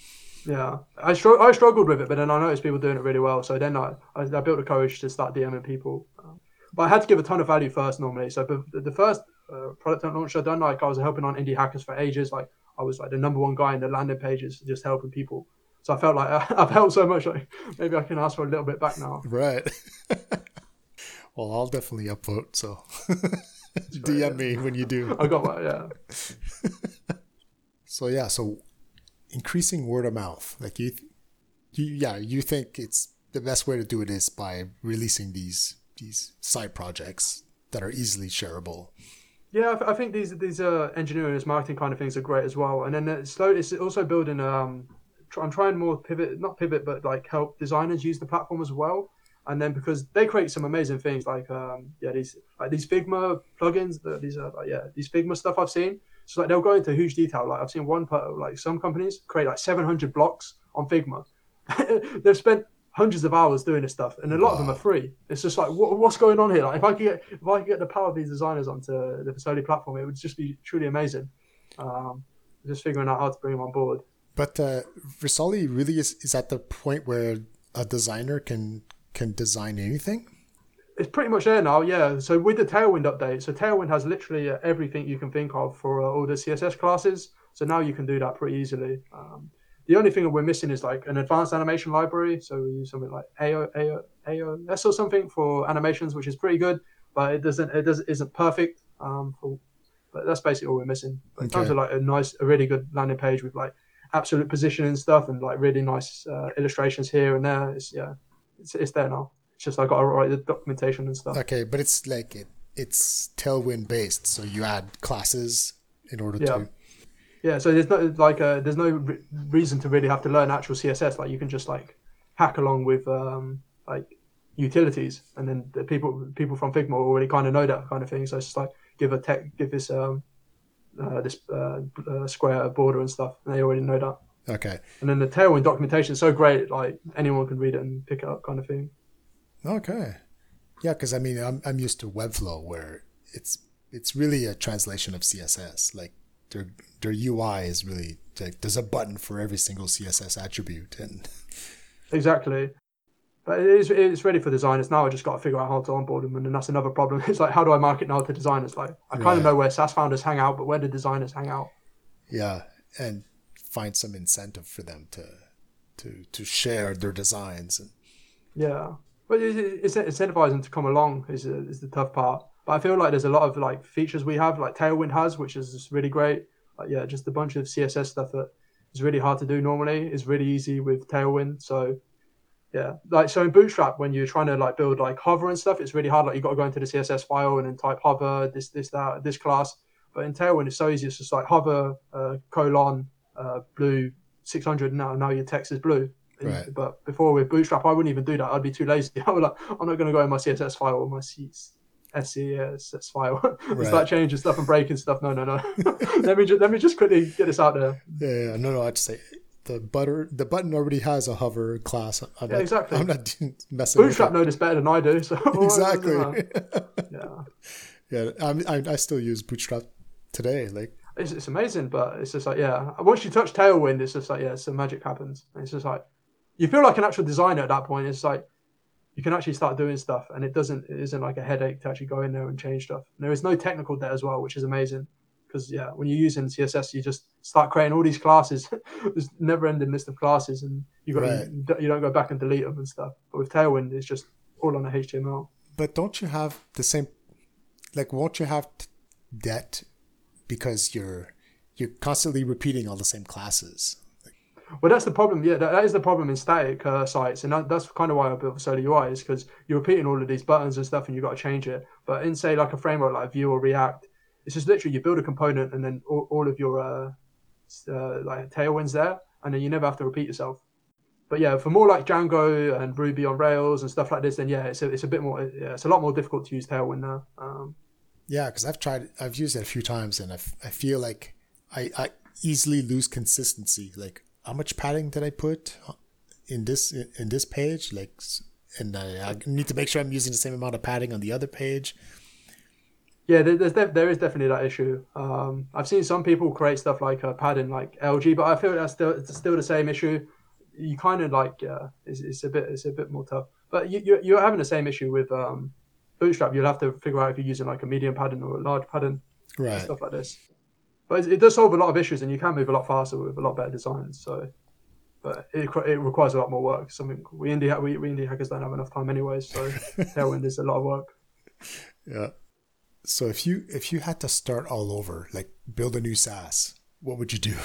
Yeah, I I struggled with it, but then I noticed people doing it really well. So then I, I, I built the courage to start DMing people. But I had to give a ton of value first normally. So the first uh, product launch I done, like I was helping on indie hackers for ages. Like I was like the number one guy in the landing pages, just helping people. So I felt like I've helped so much. Like maybe I can ask for a little bit back now. right. well, I'll definitely upvote. So DM me when you do. I got my yeah. So yeah, so increasing word of mouth, like you, you yeah, you think it's the best way to do it is by releasing these these side projects that are easily shareable. Yeah, I, th- I think these these uh, engineering and marketing kind of things are great as well. And then it's slow. It's also building. Um, try, I'm trying more pivot, not pivot, but like help designers use the platform as well. And then because they create some amazing things, like um, yeah, these like these Figma plugins, the, these are like, yeah, these Figma stuff I've seen. So like they'll go into huge detail. Like I've seen one like some companies create like 700 blocks on Figma. They've spent hundreds of hours doing this stuff, and a lot of them are free. It's just like what, what's going on here? Like if I could get if I could get the power of these designers onto the Versoly platform, it would just be truly amazing. Um, just figuring out how to bring them on board. But uh, really is, is at the point where a designer can can design anything. It's pretty much there now, yeah. So with the Tailwind update, so Tailwind has literally uh, everything you can think of for uh, all the CSS classes. So now you can do that pretty easily. Um, the only thing that we're missing is like an advanced animation library. So we use something like AO, AO, AOS or something for animations, which is pretty good, but it doesn't it doesn't isn't perfect. Um, for, but that's basically all we're missing. But in terms of like a nice, a really good landing page with like absolute position and stuff, and like really nice uh, illustrations here and there, it's yeah, it's, it's there now. It's just I got to write the documentation and stuff. Okay, but it's like it it's Tailwind based, so you add classes in order Yeah. to. Yeah, so there's no like uh, there's no re- reason to really have to learn actual CSS. Like you can just like hack along with um, like utilities, and then the people people from Figma already kind of know that kind of thing. So it's just like give a tech, give this um, uh, this uh, uh, square border and stuff, and they already know that. Okay, And then the Tailwind documentation is so great, like anyone can read it and pick it up, kind of thing. okay, yeah, because I mean I'm I'm used to Webflow where it's it's really a translation of CSS. Like their their UI is really like there's a button for every single CSS attribute, and Exactly. But it is it's ready for designers now. I just got to figure out how to onboard them, and then that's another problem. It's like how do I market now to designers? Like I kind Right. of know where SaaS founders hang out, but where do designers hang out? yeah, and find some incentive for them to to to share their designs. Yeah, but it- it- it's incentivizing them to come along is is the tough part. But I feel like there's a lot of like features we have, like Tailwind has, which is just really great. Like yeah, just a bunch of CSS stuff that is really hard to do normally is really easy with Tailwind. So yeah, like so in Bootstrap when you're trying to like build like hover and stuff, it's really hard. Like you got to go into the CSS file and then type hover this this that this class. But in Tailwind, it's so easy. It's just like hover uh, colon uh, blue 600 now. Now your text is blue. Right. But before with Bootstrap, I wouldn't even do that. I'd be too lazy. I would like, I'm not going to go in my CSS file or my SCSS file and Right. start changing stuff and breaking stuff. No, no, no. let me just let me just quickly get this out there. Yeah, yeah, no, no. I'd say the butter the button already has a hover class. I'm Yeah, not, exactly. I'm not messing Bootstrap with know this better than I do. So. Exactly. yeah, yeah, I, I I still use Bootstrap today. Like, it's, it's amazing, but it's just like yeah. Once you touch Tailwind, it's just like yeah, some magic happens. It's just like you feel like an actual designer at that point. It's like you can actually start doing stuff, and it doesn't it isn't like a headache to actually go in there and change stuff. And there is no technical debt as well, which is amazing. Because yeah, when you're using CSS, you just start creating all these classes. There's never ending list of classes, and you got Right. you don't go back and delete them and stuff. But with Tailwind, it's just all on a HTML. but don't you have the same? Like, won't you have debt because you're you're constantly repeating all the same classes? Well, that's the problem. Yeah, that, that is the problem in static uh, sites, and that, that's kind of why I built Solar UI is because you're repeating all of these buttons and stuff, and you've got to change it. But in say like a framework like Vue or React, it's just literally you build a component, and then all, all of your uh, uh, like tailwinds there, and then you never have to repeat yourself. But yeah, for more like Django and Ruby on Rails and stuff like this, then yeah, it's a, it's a bit more, yeah, it's a lot more difficult to use Tailwind now. Um, Yeah, because I've tried, I've used it a few times, and I, f- I feel like I, I easily lose consistency. Like, how much padding did I put in this in this page? Like, and I, I need to make sure I'm using the same amount of padding on the other page. Yeah, there's def- there is definitely that issue. Um, I've seen some people create stuff like uh, padding, like LG, but I feel that's still it's still the same issue. You kind of like yeah, it's, it's a bit it's a bit more tough. But you you're, you're having the same issue with um, Bootstrap. You'll have to figure out if you're using like a medium padding or a large padding, Right. stuff like this. But it, does solve a lot of issues, and you can move a lot faster with a lot better designs. So, but it it requires a lot more work. Something we indie we, we indie hackers don't have enough time anyways. So Tailwind is a lot of work. Yeah. So if you if you had to start all over, like build a new SaaS, what would you do?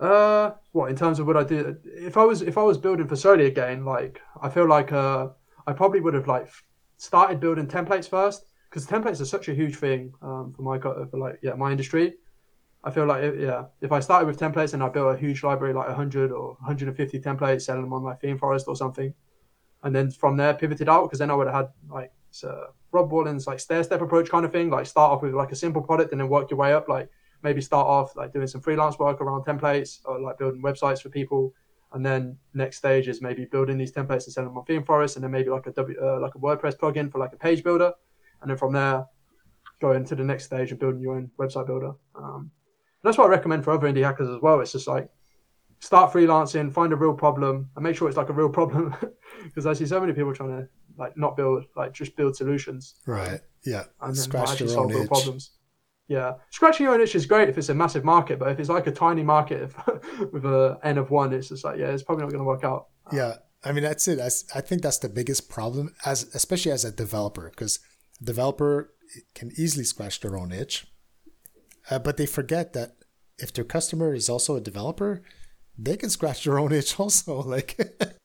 Uh, what in terms of what I do? If I was if I was building Versoly again, like I feel like uh, I probably would have like started building templates first because templates are such a huge thing um, for my for like yeah my industry. I feel like yeah, if I started with templates and I built a huge library like 100 or 150 templates, selling them on like Theme Forest or something, and then from there pivoted out because then I would have had like uh, Rob Walling's like stair step approach kind of thing, like start off with like a simple product and then work your way up, like maybe start off like doing some freelance work around templates or like building websites for people, and then next stage is maybe building these templates and selling them on Theme Forest, and then maybe like a W uh, like a WordPress plugin for like a page builder, and then from there go into the next stage of building your own website builder. Um, that's what I recommend for other indie hackers as well. It's just like start freelancing, find a real problem, and make sure it's like a real problem because I see so many people trying to like not build like just build solutions Right. Yeah. and then Scratch solve own real itch. problems. Yeah, scratching your own itch is great if it's a massive market, but if it's like a tiny market with a n of one, it's just like yeah, it's probably not going to work out. Yeah, I mean that's it. That's, I think that's the biggest problem, as especially as a developer, because a developer can easily scratch their own itch, uh, but they forget that if their customer is also a developer, they can scratch their own itch also. Like,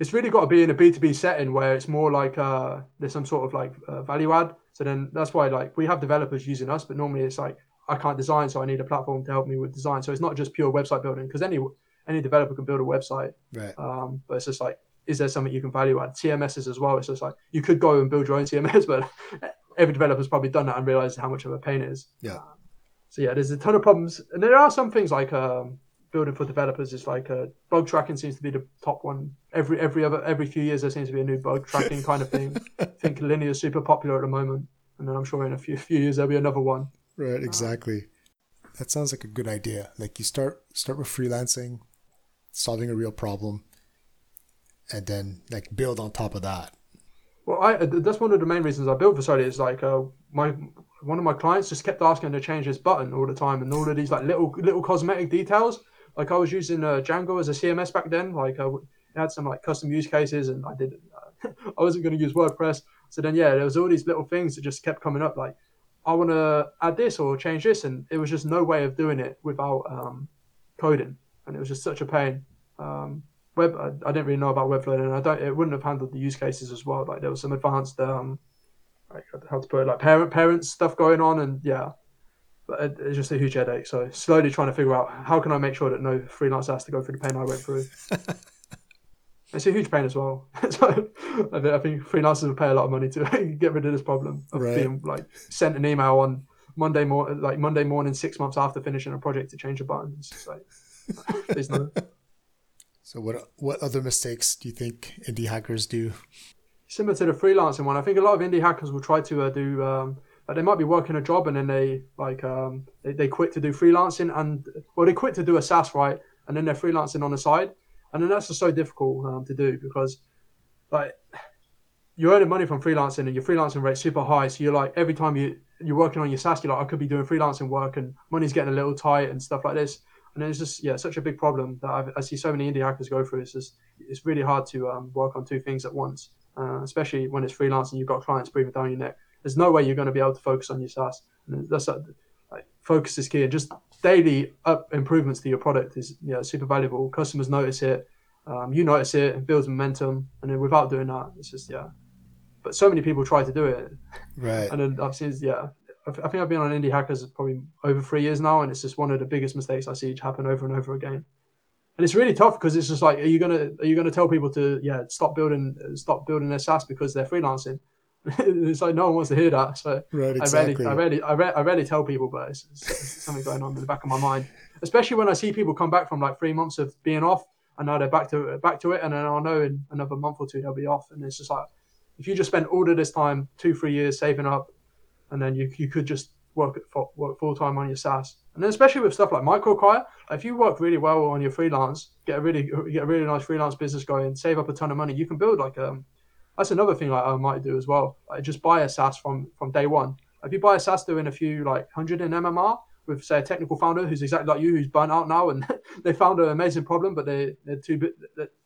It's really got to be in a B two B setting where it's more like uh, there's some sort of like uh, value add. So then that's why like we have developers using us, but normally it's like I can't design, so I need a platform to help me with design. So it's not just pure website building because any any developer can build a website, right, um, but it's just like is there something you can value add? CMSs as well. It's just like you could go and build your own CMS, but every developer's probably done that and realized how much of a pain it is. yeah, So yeah, there's a ton of problems, and there are some things like um, building for developers is like uh, bug tracking seems to be the top one. Every every other every few years there seems to be a new bug tracking kind of thing. I think linear is super popular at the moment, and then I'm sure in a few few years there'll be another one. right, exactly. That sounds like a good idea. Like you start start with freelancing, solving a real problem, and then like build on top of that. Well, I that's one of the main reasons I built Versoly is like uh, my one of my clients just kept asking to change this button all the time, and all of these like little little cosmetic details. Like I was using uh, Django as a CMS back then. Like it had some like custom use cases, and I did. Uh, I wasn't going to use WordPress, so then yeah, there was all these little things that just kept coming up. Like I want to add this or change this, and it was just no way of doing it without um, coding, and it was just such a pain. Um, web, I, I didn't really know about Webflow, and I don't. It wouldn't have handled the use cases as well. Like there was some advanced, um, like how to put it, like parent parents stuff going on, and yeah, but it's just a huge headache. So slowly trying to figure out how can I make sure that no freelancer has to go through the pain I went through. it's a huge pain as well. so I think freelancers will pay a lot of money to get rid of this problem of right. being like sent an email on Monday morning, like Monday morning, six months after finishing a project to change a button. It's like, there's no. So what what other mistakes do you think indie hackers do? Similar to the freelancing one, I think a lot of indie hackers will try to uh, do. Um, like they might be working a job and then they like um, they, they quit to do freelancing and well they quit to do a SaaS right and then they're freelancing on the side and then that's just so difficult um, to do because like you're earning money from freelancing and your freelancing rate's super high so you're like every time you you're working on your SaaS you're like I could be doing freelancing work and money's getting a little tight and stuff like this and it's just yeah such a big problem that I've, i see so many indie hackers go through. It's just it's really hard to um, work on two things at once, uh, especially when it's freelance and you've got clients breathing down your neck. There's no way you're going to be able to focus on your SaaS. And that's like, like focus is key, and just daily up improvements to your product is yeah super valuable. Customers notice it, um, you notice it, it builds momentum, and then without doing that, it's just yeah. But so many people try to do it, right? And then I've seen yeah I think I've been on Indie Hackers probably over three years now, and it's just one of the biggest mistakes I see happen over and over again. And it's really tough because it's just like, are you gonna are you gonna tell people to yeah stop building stop building their SaaS because they're freelancing? it's like no one wants to hear that. So right, exactly. I rarely I rarely I rarely, tell people, but it's, it's something going on in the back of my mind. Especially when I see people come back from like three months of being off, and now they're back to back to it, and then I'll know in another month or two they'll be off, and it's just like if you just spend all of this time, two three years saving up and then you, you could just work work full time on your SaaS. And then especially with stuff like MicroAcquire, if you work really well on your freelance, get a really get a really nice freelance business going, save up a ton of money, you can build like um that's another thing like I might do as well. Like just buy a SaaS from from day one. If you buy a SaaS doing a few like hundred in MMR with say a technical founder who's exactly like you, who's burnt out now and they found an amazing problem, but they they're too bit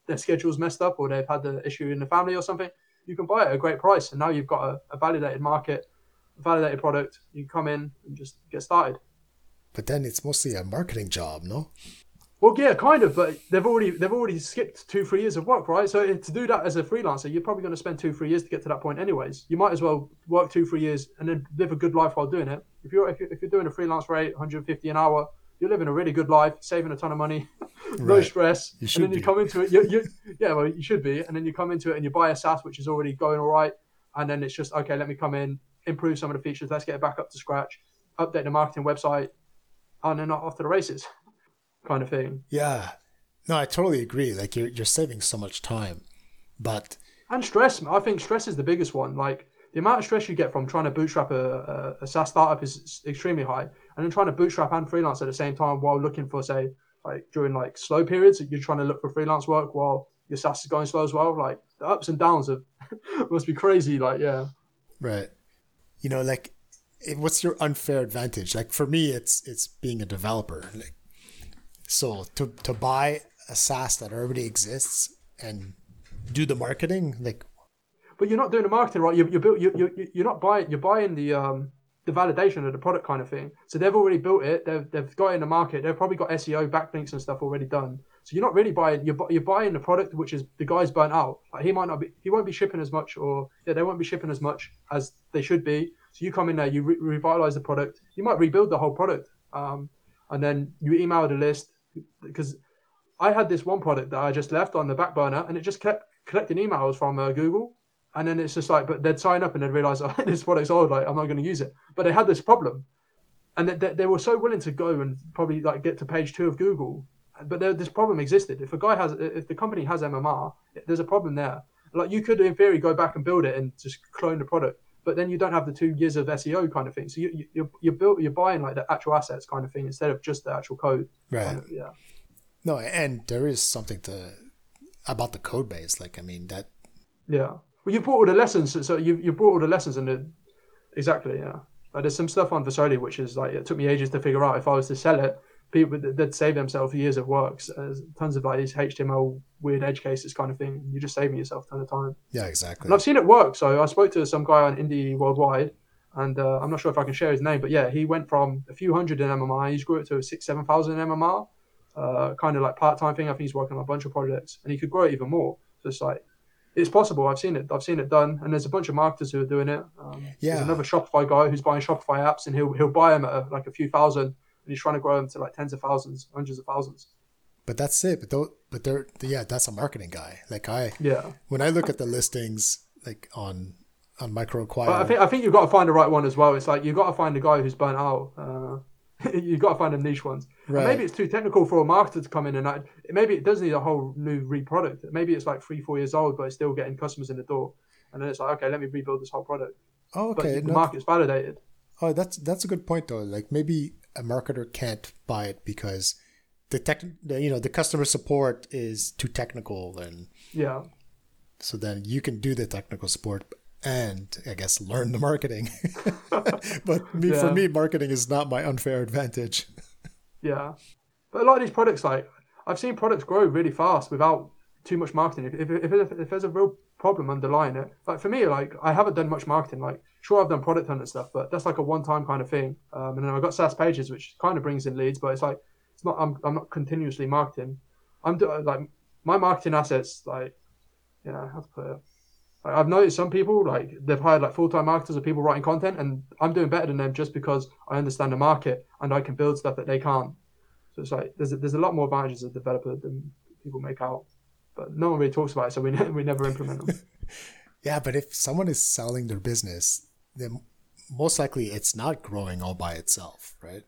their schedule's messed up or they've had the issue in the family or something, you can buy it at a great price and now you've got a, a validated market validated product. You come in and just get started. But then it's mostly a marketing job, no? Well, yeah, kind of, but they've already they've already skipped two three years of work, right? So to do that as a freelancer, you're probably going to spend two three years to get to that point, anyways. You might as well work two three years and then live a good life while doing it. If you're if you're, if you're doing a freelance rate, 150 an hour, you're living a really good life, saving a ton of money, no right. stress. You and then you be. come into it, you, you, yeah, well, you should be. And then you come into it and you buy a SaaS, which is already going all right. And then it's just okay. Let me come in, improve some of the features. Let's get it back up to scratch, update the marketing website, and then off to the races, kind of thing. Yeah, no, I totally agree. Like you're you're saving so much time, but and stress. I think stress is the biggest one. Like the amount of stress you get from trying to bootstrap a, a, a SaaS startup is extremely high, and then trying to bootstrap and freelance at the same time while looking for say like during like slow periods, you're trying to look for freelance work while your SaaS is going slow as well. Like the ups and downs of must be crazy. Like yeah, right you know, like what's your unfair advantage? Like for me, it's it's being a developer. Like so to to buy a SaaS that already exists and do the marketing, like. But you're not doing the marketing right. You you built you you you're not buying you're buying the um the validation of the product kind of thing. So they've already built it. They've they've got it in the market. They've probably got SEO backlinks and stuff already done. So you're not really buying you're, you're buying the product which is the guy's burnt out. Like he might not be he won't be shipping as much or yeah they won't be shipping as much as they should be. So you come in there, you re- revitalize the product. You might rebuild the whole product, um, and then you email the list because I had this one product that I just left on the back burner, and it just kept collecting emails from uh, Google. And then it's just like, but they'd sign up and they'd realize, oh, this product's old, like I'm not going to use it. But they had this problem, and they, they, they were so willing to go and probably like get to page two of Google but there, this problem existed. If a guy has, if the company has MMR, there's a problem there. Like you could, in theory, go back and build it and just clone the product, but then you don't have the two years of SEO kind of thing. So you, you you're you're, built, you're buying like the actual assets kind of thing instead of just the actual code. Right. Kind of, yeah. No, and there is something to about the code base. Like I mean that. Yeah. Well, you brought all the lessons. So you you brought all the lessons and the exactly yeah. Like there's some stuff on Versoly which is like it took me ages to figure out if I was to sell it people that save themselves years of work. Tons of like these HTML weird edge cases kind of thing. You're just saving yourself a ton of time. Yeah, exactly. And I've seen it work. So I spoke to some guy on Indie Worldwide, and uh, I'm not sure if I can share his name, but yeah, he went from a few hundred in MMR, he's grew it to six, seven thousand in MMR, uh, kind of like part time thing. I think he's working on a bunch of projects, and he could grow it even more. So it's like it's possible. I've seen it. I've seen it done, and there's a bunch of marketers who are doing it. Um, Yeah. There's another Shopify guy who's buying Shopify apps, and he'll he'll buy them at a, like a few thousand, and he's trying to grow them to like tens of thousands, hundreds of thousands. But that's it. But though, but they're yeah, that's a marketing guy. Like I, Yeah. when I look at the listings like on on MicroAcquire, I think I think you've got to find the right one as well. It's like you've got to find a guy who's burnt out. Uh, you've got to find them niche ones. Right. Maybe it's too technical for a marketer to come in and act, maybe it does need a whole new re-product. Maybe it's like three, four years old, but it's still getting customers in the door. And then it's like, okay, let me rebuild this whole product. oh, But okay, the no, market's validated. oh, that's that's a good point though. Like maybe a marketer can't buy it because the tech, the, you know, the customer support is too technical, and Yeah. so then you can do the technical support and I guess learn the marketing. but me, for me, marketing is not my unfair advantage. Yeah, but a lot of these products, like I've seen products grow really fast without too much marketing. If if, if, if, if there's a real problem underlying it, like for me, like I haven't done much marketing. Like sure, I've done product hunt and stuff, but that's like a one-time kind of thing. Um, and then I've got SaaS pages, which kind of brings in leads, but it's like it's not. I'm I'm not continuously marketing. I'm do, like my marketing assets, like you know, how to put it. Like, I've noticed some people like they've hired like full-time marketers or people writing content, and I'm doing better than them just because I understand the market and I can build stuff that they can't. So it's like there's a, there's a lot more advantages as a developer than people make out, but no one really talks about it, so we we never implement them. Yeah, but if someone is selling their business, then most likely it's not growing all by itself, right?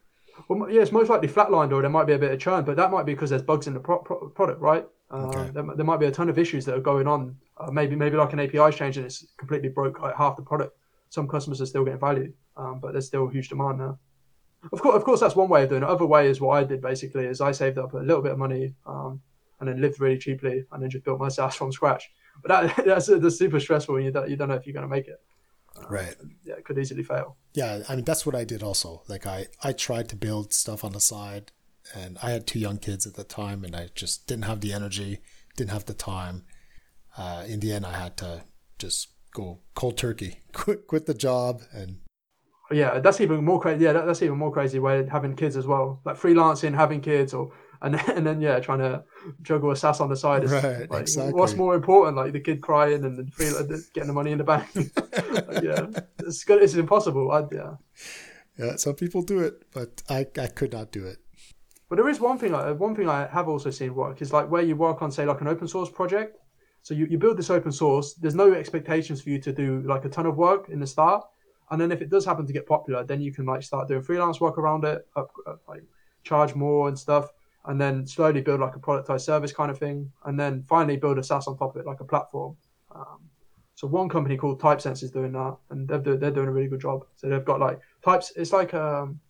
well, yeah, it's most likely flatlined, or there might be a bit of churn, but that might be because there's bugs in the pro- pro- product, right? Uh, Okay. there, there might be a ton of issues that are going on. Uh, maybe maybe like an API change and it's completely broke like half the product. Some customers are still getting value, um, but there's still huge demand now. Of course, of course, that's one way of doing it. Other way is what I did basically is I saved up a little bit of money um, and then lived really cheaply and then just built my SaaS from scratch. But that, that's, that's super stressful and you don't, you don't know if you're going to make it. Right. Yeah, it could easily fail. Yeah, I mean that's what I did also. Like I I tried to build stuff on the side and I had two young kids at the time and I just didn't have the energy, didn't have the time. Uh, in the end I had to just go cold turkey, quit quit the job and Yeah, that's even more crazy. Yeah, that, that's even more crazy way having kids as well, like freelancing, having kids, or and then, and then yeah, trying to juggle a SaaS on the side. Right, like, exactly. What's more important, like the kid crying and the getting the money in the bank? Like, yeah, it's good. It's impossible. I, yeah, yeah, some people do it, but I I could not do it. but there is one thing. I, one thing I have also seen work is like where you work on, say, like an open source project. So you, you build this open source. There's no expectations for you to do like a ton of work in the start, and then if it does happen to get popular, then you can like start doing freelance work around it, up, up, like charge more and stuff, and then slowly build like a productized service kind of thing, and then finally build a SaaS on top of it, like a platform. Um, so one company called TypeSense is doing that, and they're they're doing a really good job. So they've got like types. It's like um,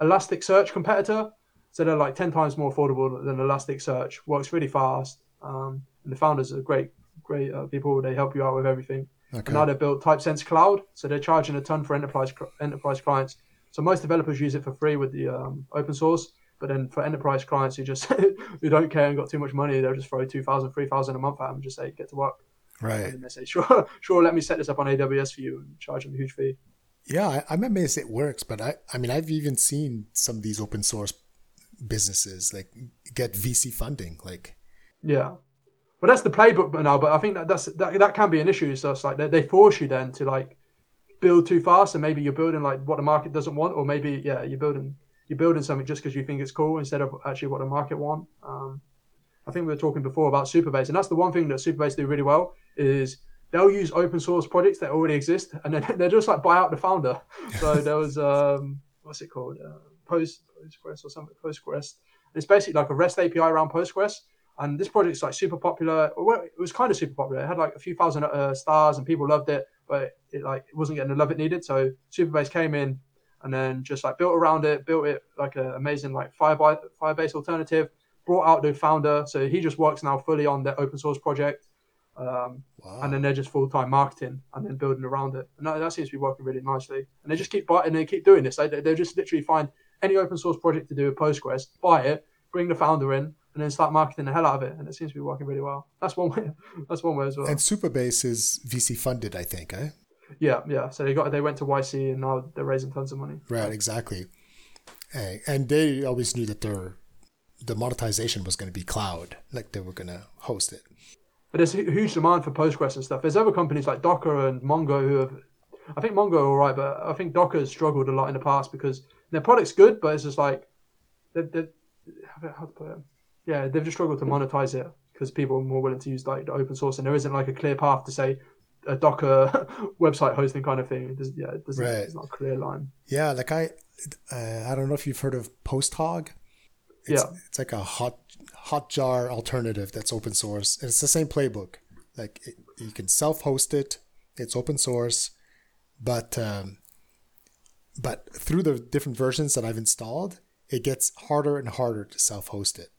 Elasticsearch competitor. So they're like ten times more affordable than Elasticsearch. Works really fast, um, and the founders are great, great uh, people. They help you out with everything. Okay. And now they've built TypeSense Cloud, so they're charging a ton for enterprise enterprise clients. So most developers use it for free with the um, open source, but then for enterprise clients who just who don't care and got too much money, they'll just throw 2,000, 3,000 a month at them and just say get to work. Right. And they say sure, sure, let me set this up on AWS for you and charge them a huge fee. Yeah, I, I'm amazed it works, but I, I mean, I've even seen some of these open source businesses like get VC funding. Like, Yeah. Well, that's the playbook now, but I think that that's that, that can be an issue. So it's like they, they force you then to like build too fast, and maybe you're building like what the market doesn't want, or maybe yeah, you're building you're building something just because you think it's cool instead of actually what the market want. Um, I think we were talking before about Supabase, and that's the one thing that Supabase do really well is they'll use open source projects that already exist, and then they're just like buy out the founder. So there was um, what's it called, uh, Post Postgres or something, Postgres. It's basically like a REST API around Postgres, and this project's like super popular. Well, it was kind of super popular. It had like a few thousand uh, stars, and people loved it, but it like it wasn't getting the love it needed. So Supabase came in and then just like built around it, built it like an amazing like Firebase Firebase alternative. Brought out the founder, so he just works now fully on the open source project. Um, wow. and then they're just full time marketing and then building around it. And that, that seems to be working really nicely. And they just keep buying, and they keep doing this. They they just literally find any open source project to do with Postgres, buy it, bring the founder in, and then start marketing the hell out of it. And it seems to be working really well. That's one way. That's one way as well. and Supabase is VC funded, I think, eh? Yeah, yeah. So they got they went to YC and now they're raising tons of money. Right, exactly. And, and they always knew that their the monetization was going to be cloud, like they were going to host it. but there's a huge demand for Postgres and stuff. There's other companies like Docker and Mongo who have, I think Mongo are all right, but I think Docker has struggled a lot in the past because their product's good, but it's just like, they they how to put it? Yeah, they've just struggled to monetize it because people are more willing to use like the open source, and there isn't like a clear path to say a Docker website hosting kind of thing. There's, yeah, there's, Right. there's not a clear line. Yeah, like I, uh, I don't know if you've heard of PostHog. It's, Yeah. it's like a hot Hotjar alternative that's open source, and it's the same playbook. Like it, you can self-host it. It's open source, but um, but through the different versions that I've installed, it gets harder and harder to self-host it,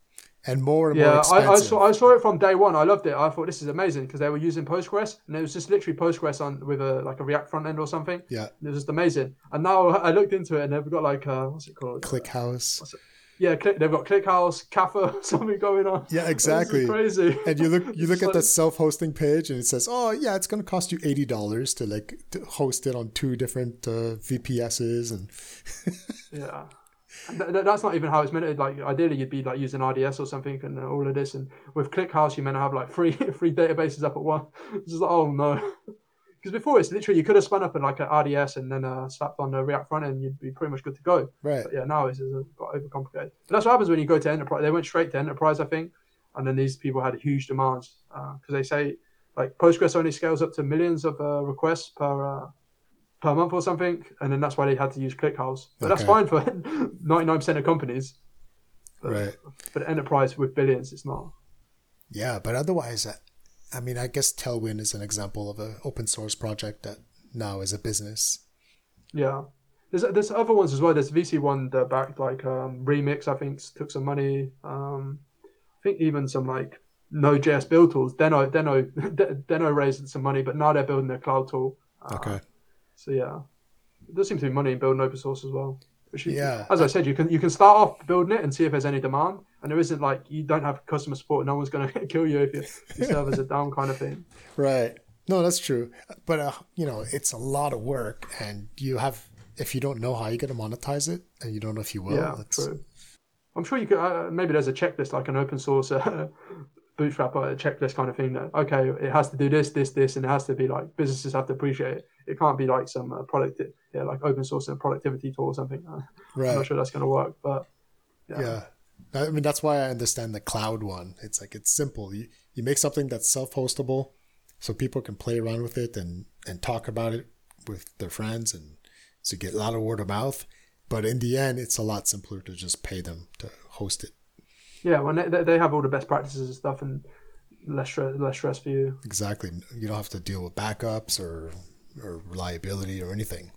and more and more Yeah, I, expensive. I saw I saw it from day one. I loved it. I thought this is amazing because they were using Postgres, and it was just literally Postgres on with a like a React front end or something. yeah, It was just amazing. And now I looked into it, and they've got like uh, what's it called? ClickHouse. Yeah, click, they've got ClickHouse, Kafka, something going on. Yeah, exactly. crazy. and you look you look at the self-hosting page and it says oh yeah it's going to cost you $80 to like to host it on two different uh, vps's and Yeah. Th- th- that's not even how it's meant like ideally you'd be like using RDS or something and uh, all of this and with ClickHouse you meant to have like three three databases up at once. It's just like, oh no. Because before it's literally you could have spun up in like an RDS and then uh, slapped on the React front end, you'd be pretty much good to go. right But yeah, now it's, it's got overcomplicated. But that's what happens when you go to enterprise. They went straight to enterprise, I think, and then these people had huge demands because they say like Postgres only scales up to millions of uh, requests per uh, per month or something, and then that's why they had to use ClickHouse. But that's fine for ninety nine percent of companies. But right the enterprise with billions, it's not. yeah but otherwise uh, i mean i guess tailwind is an example of an open source project that now is a business Yeah. There's there's other ones as well. There's VC one that backed like um, Remix, I think took some money. Um, I think even some like Node.js build tools. Deno Deno Deno raised some money, but now they're building their cloud tool. Uh, okay So yeah, there seems to be money in building open source as well. You- Yeah. As I said, you can you can start off building it and see if there's any demand, and there isn't like you don't have customer support. No one's going to kill you if your, your servers are down, kind of thing. right no that's true but uh, you know it's a lot of work and you have if you don't know how you're going to monetize it and you don't know if you will yeah, that's true. I'm sure you could. Uh, maybe there's a checklist, like an open source uh, bootstrap uh, checklist kind of thing. That okay, it has to do this, this, this, and it has to be like businesses have to appreciate it. It can't be like some uh, product, yeah, like open source and productivity tool or something. Uh, I'm not sure that's going to work, but yeah. I mean, that's why I understand the cloud one. It's like it's simple. You you make something that's self-hostable, so people can play around with it and and talk about it with their friends, and so get a lot of word of mouth. But in the end, it's a lot simpler to just pay them to host it. yeah, when they- they, they have all the best practices and stuff, and less stress, less stress for you. Exactly. You don't have to deal with backups or or reliability or anything.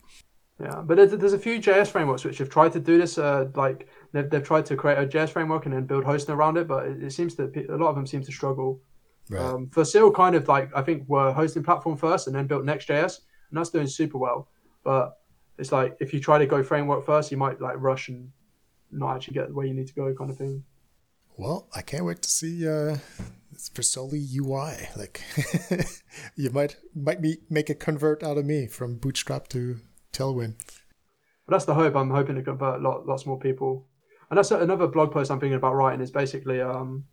Yeah, but there's, there's a few JS frameworks which have tried to do this. Uh, like they've, they've tried to create a JS framework and then build hosting around it, but it, it seems that a lot of them seem to struggle. Right. Um, Vercel kind of like I think were hosting platform first and then built Next.js, and that's doing super well. But it's like if you try to go framework first, you might like rush and not actually get where you need to go, kind of thing. Well, I can't wait to see uh it's Versoly UI. Like you might might me, make a convert out of me from Bootstrap to Tailwind. But that's the hope. I'm hoping to convert lot, lots more people. And that's another blog post I'm thinking about writing is basically um,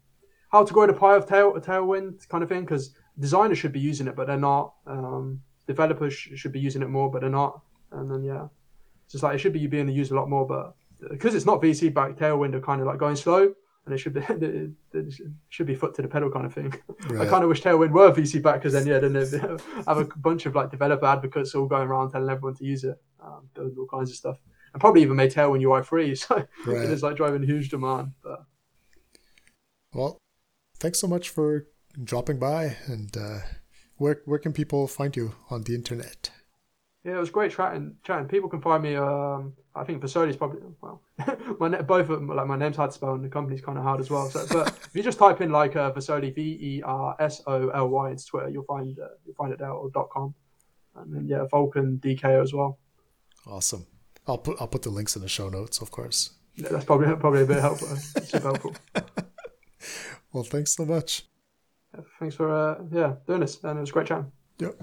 how to grow the pie of tail, Tailwind kind of thing because designers should be using it, but they're not. Um, developers sh- should be using it more, but they're not. And then yeah, it's just like it should be being used a lot more, but because it's not VC backed, Tailwind are kind of like going slow, and it should be it, should be foot to the pedal kind of thing. I kind of wish Tailwind were VC backed because then yeah, then they'd have a bunch of like developer advocates all going around telling everyone to use it, um, building all kinds of stuff, and probably even made Tailwind UI free. So Right. it is like driving huge demand. But Well, thanks so much for dropping by and uh where where can people find you on the internet? yeah, it was great chatting. Chatting. People can find me. Um, I think Versoly's probably well, my both of them, like my name's hard to spell and the company's kind of hard as well. So, but if you just type in like uh, Versoly V E R S O L Y into Twitter, you'll find uh, you'll find it out or dot com, and then yeah, Volkan DK as well. Awesome. I'll put I'll put the links in the show notes, of course. Yeah, that's probably probably a bit helpful. Super helpful. Well, thanks so much. Thanks for uh, yeah doing this, and it was great chatting. Yep.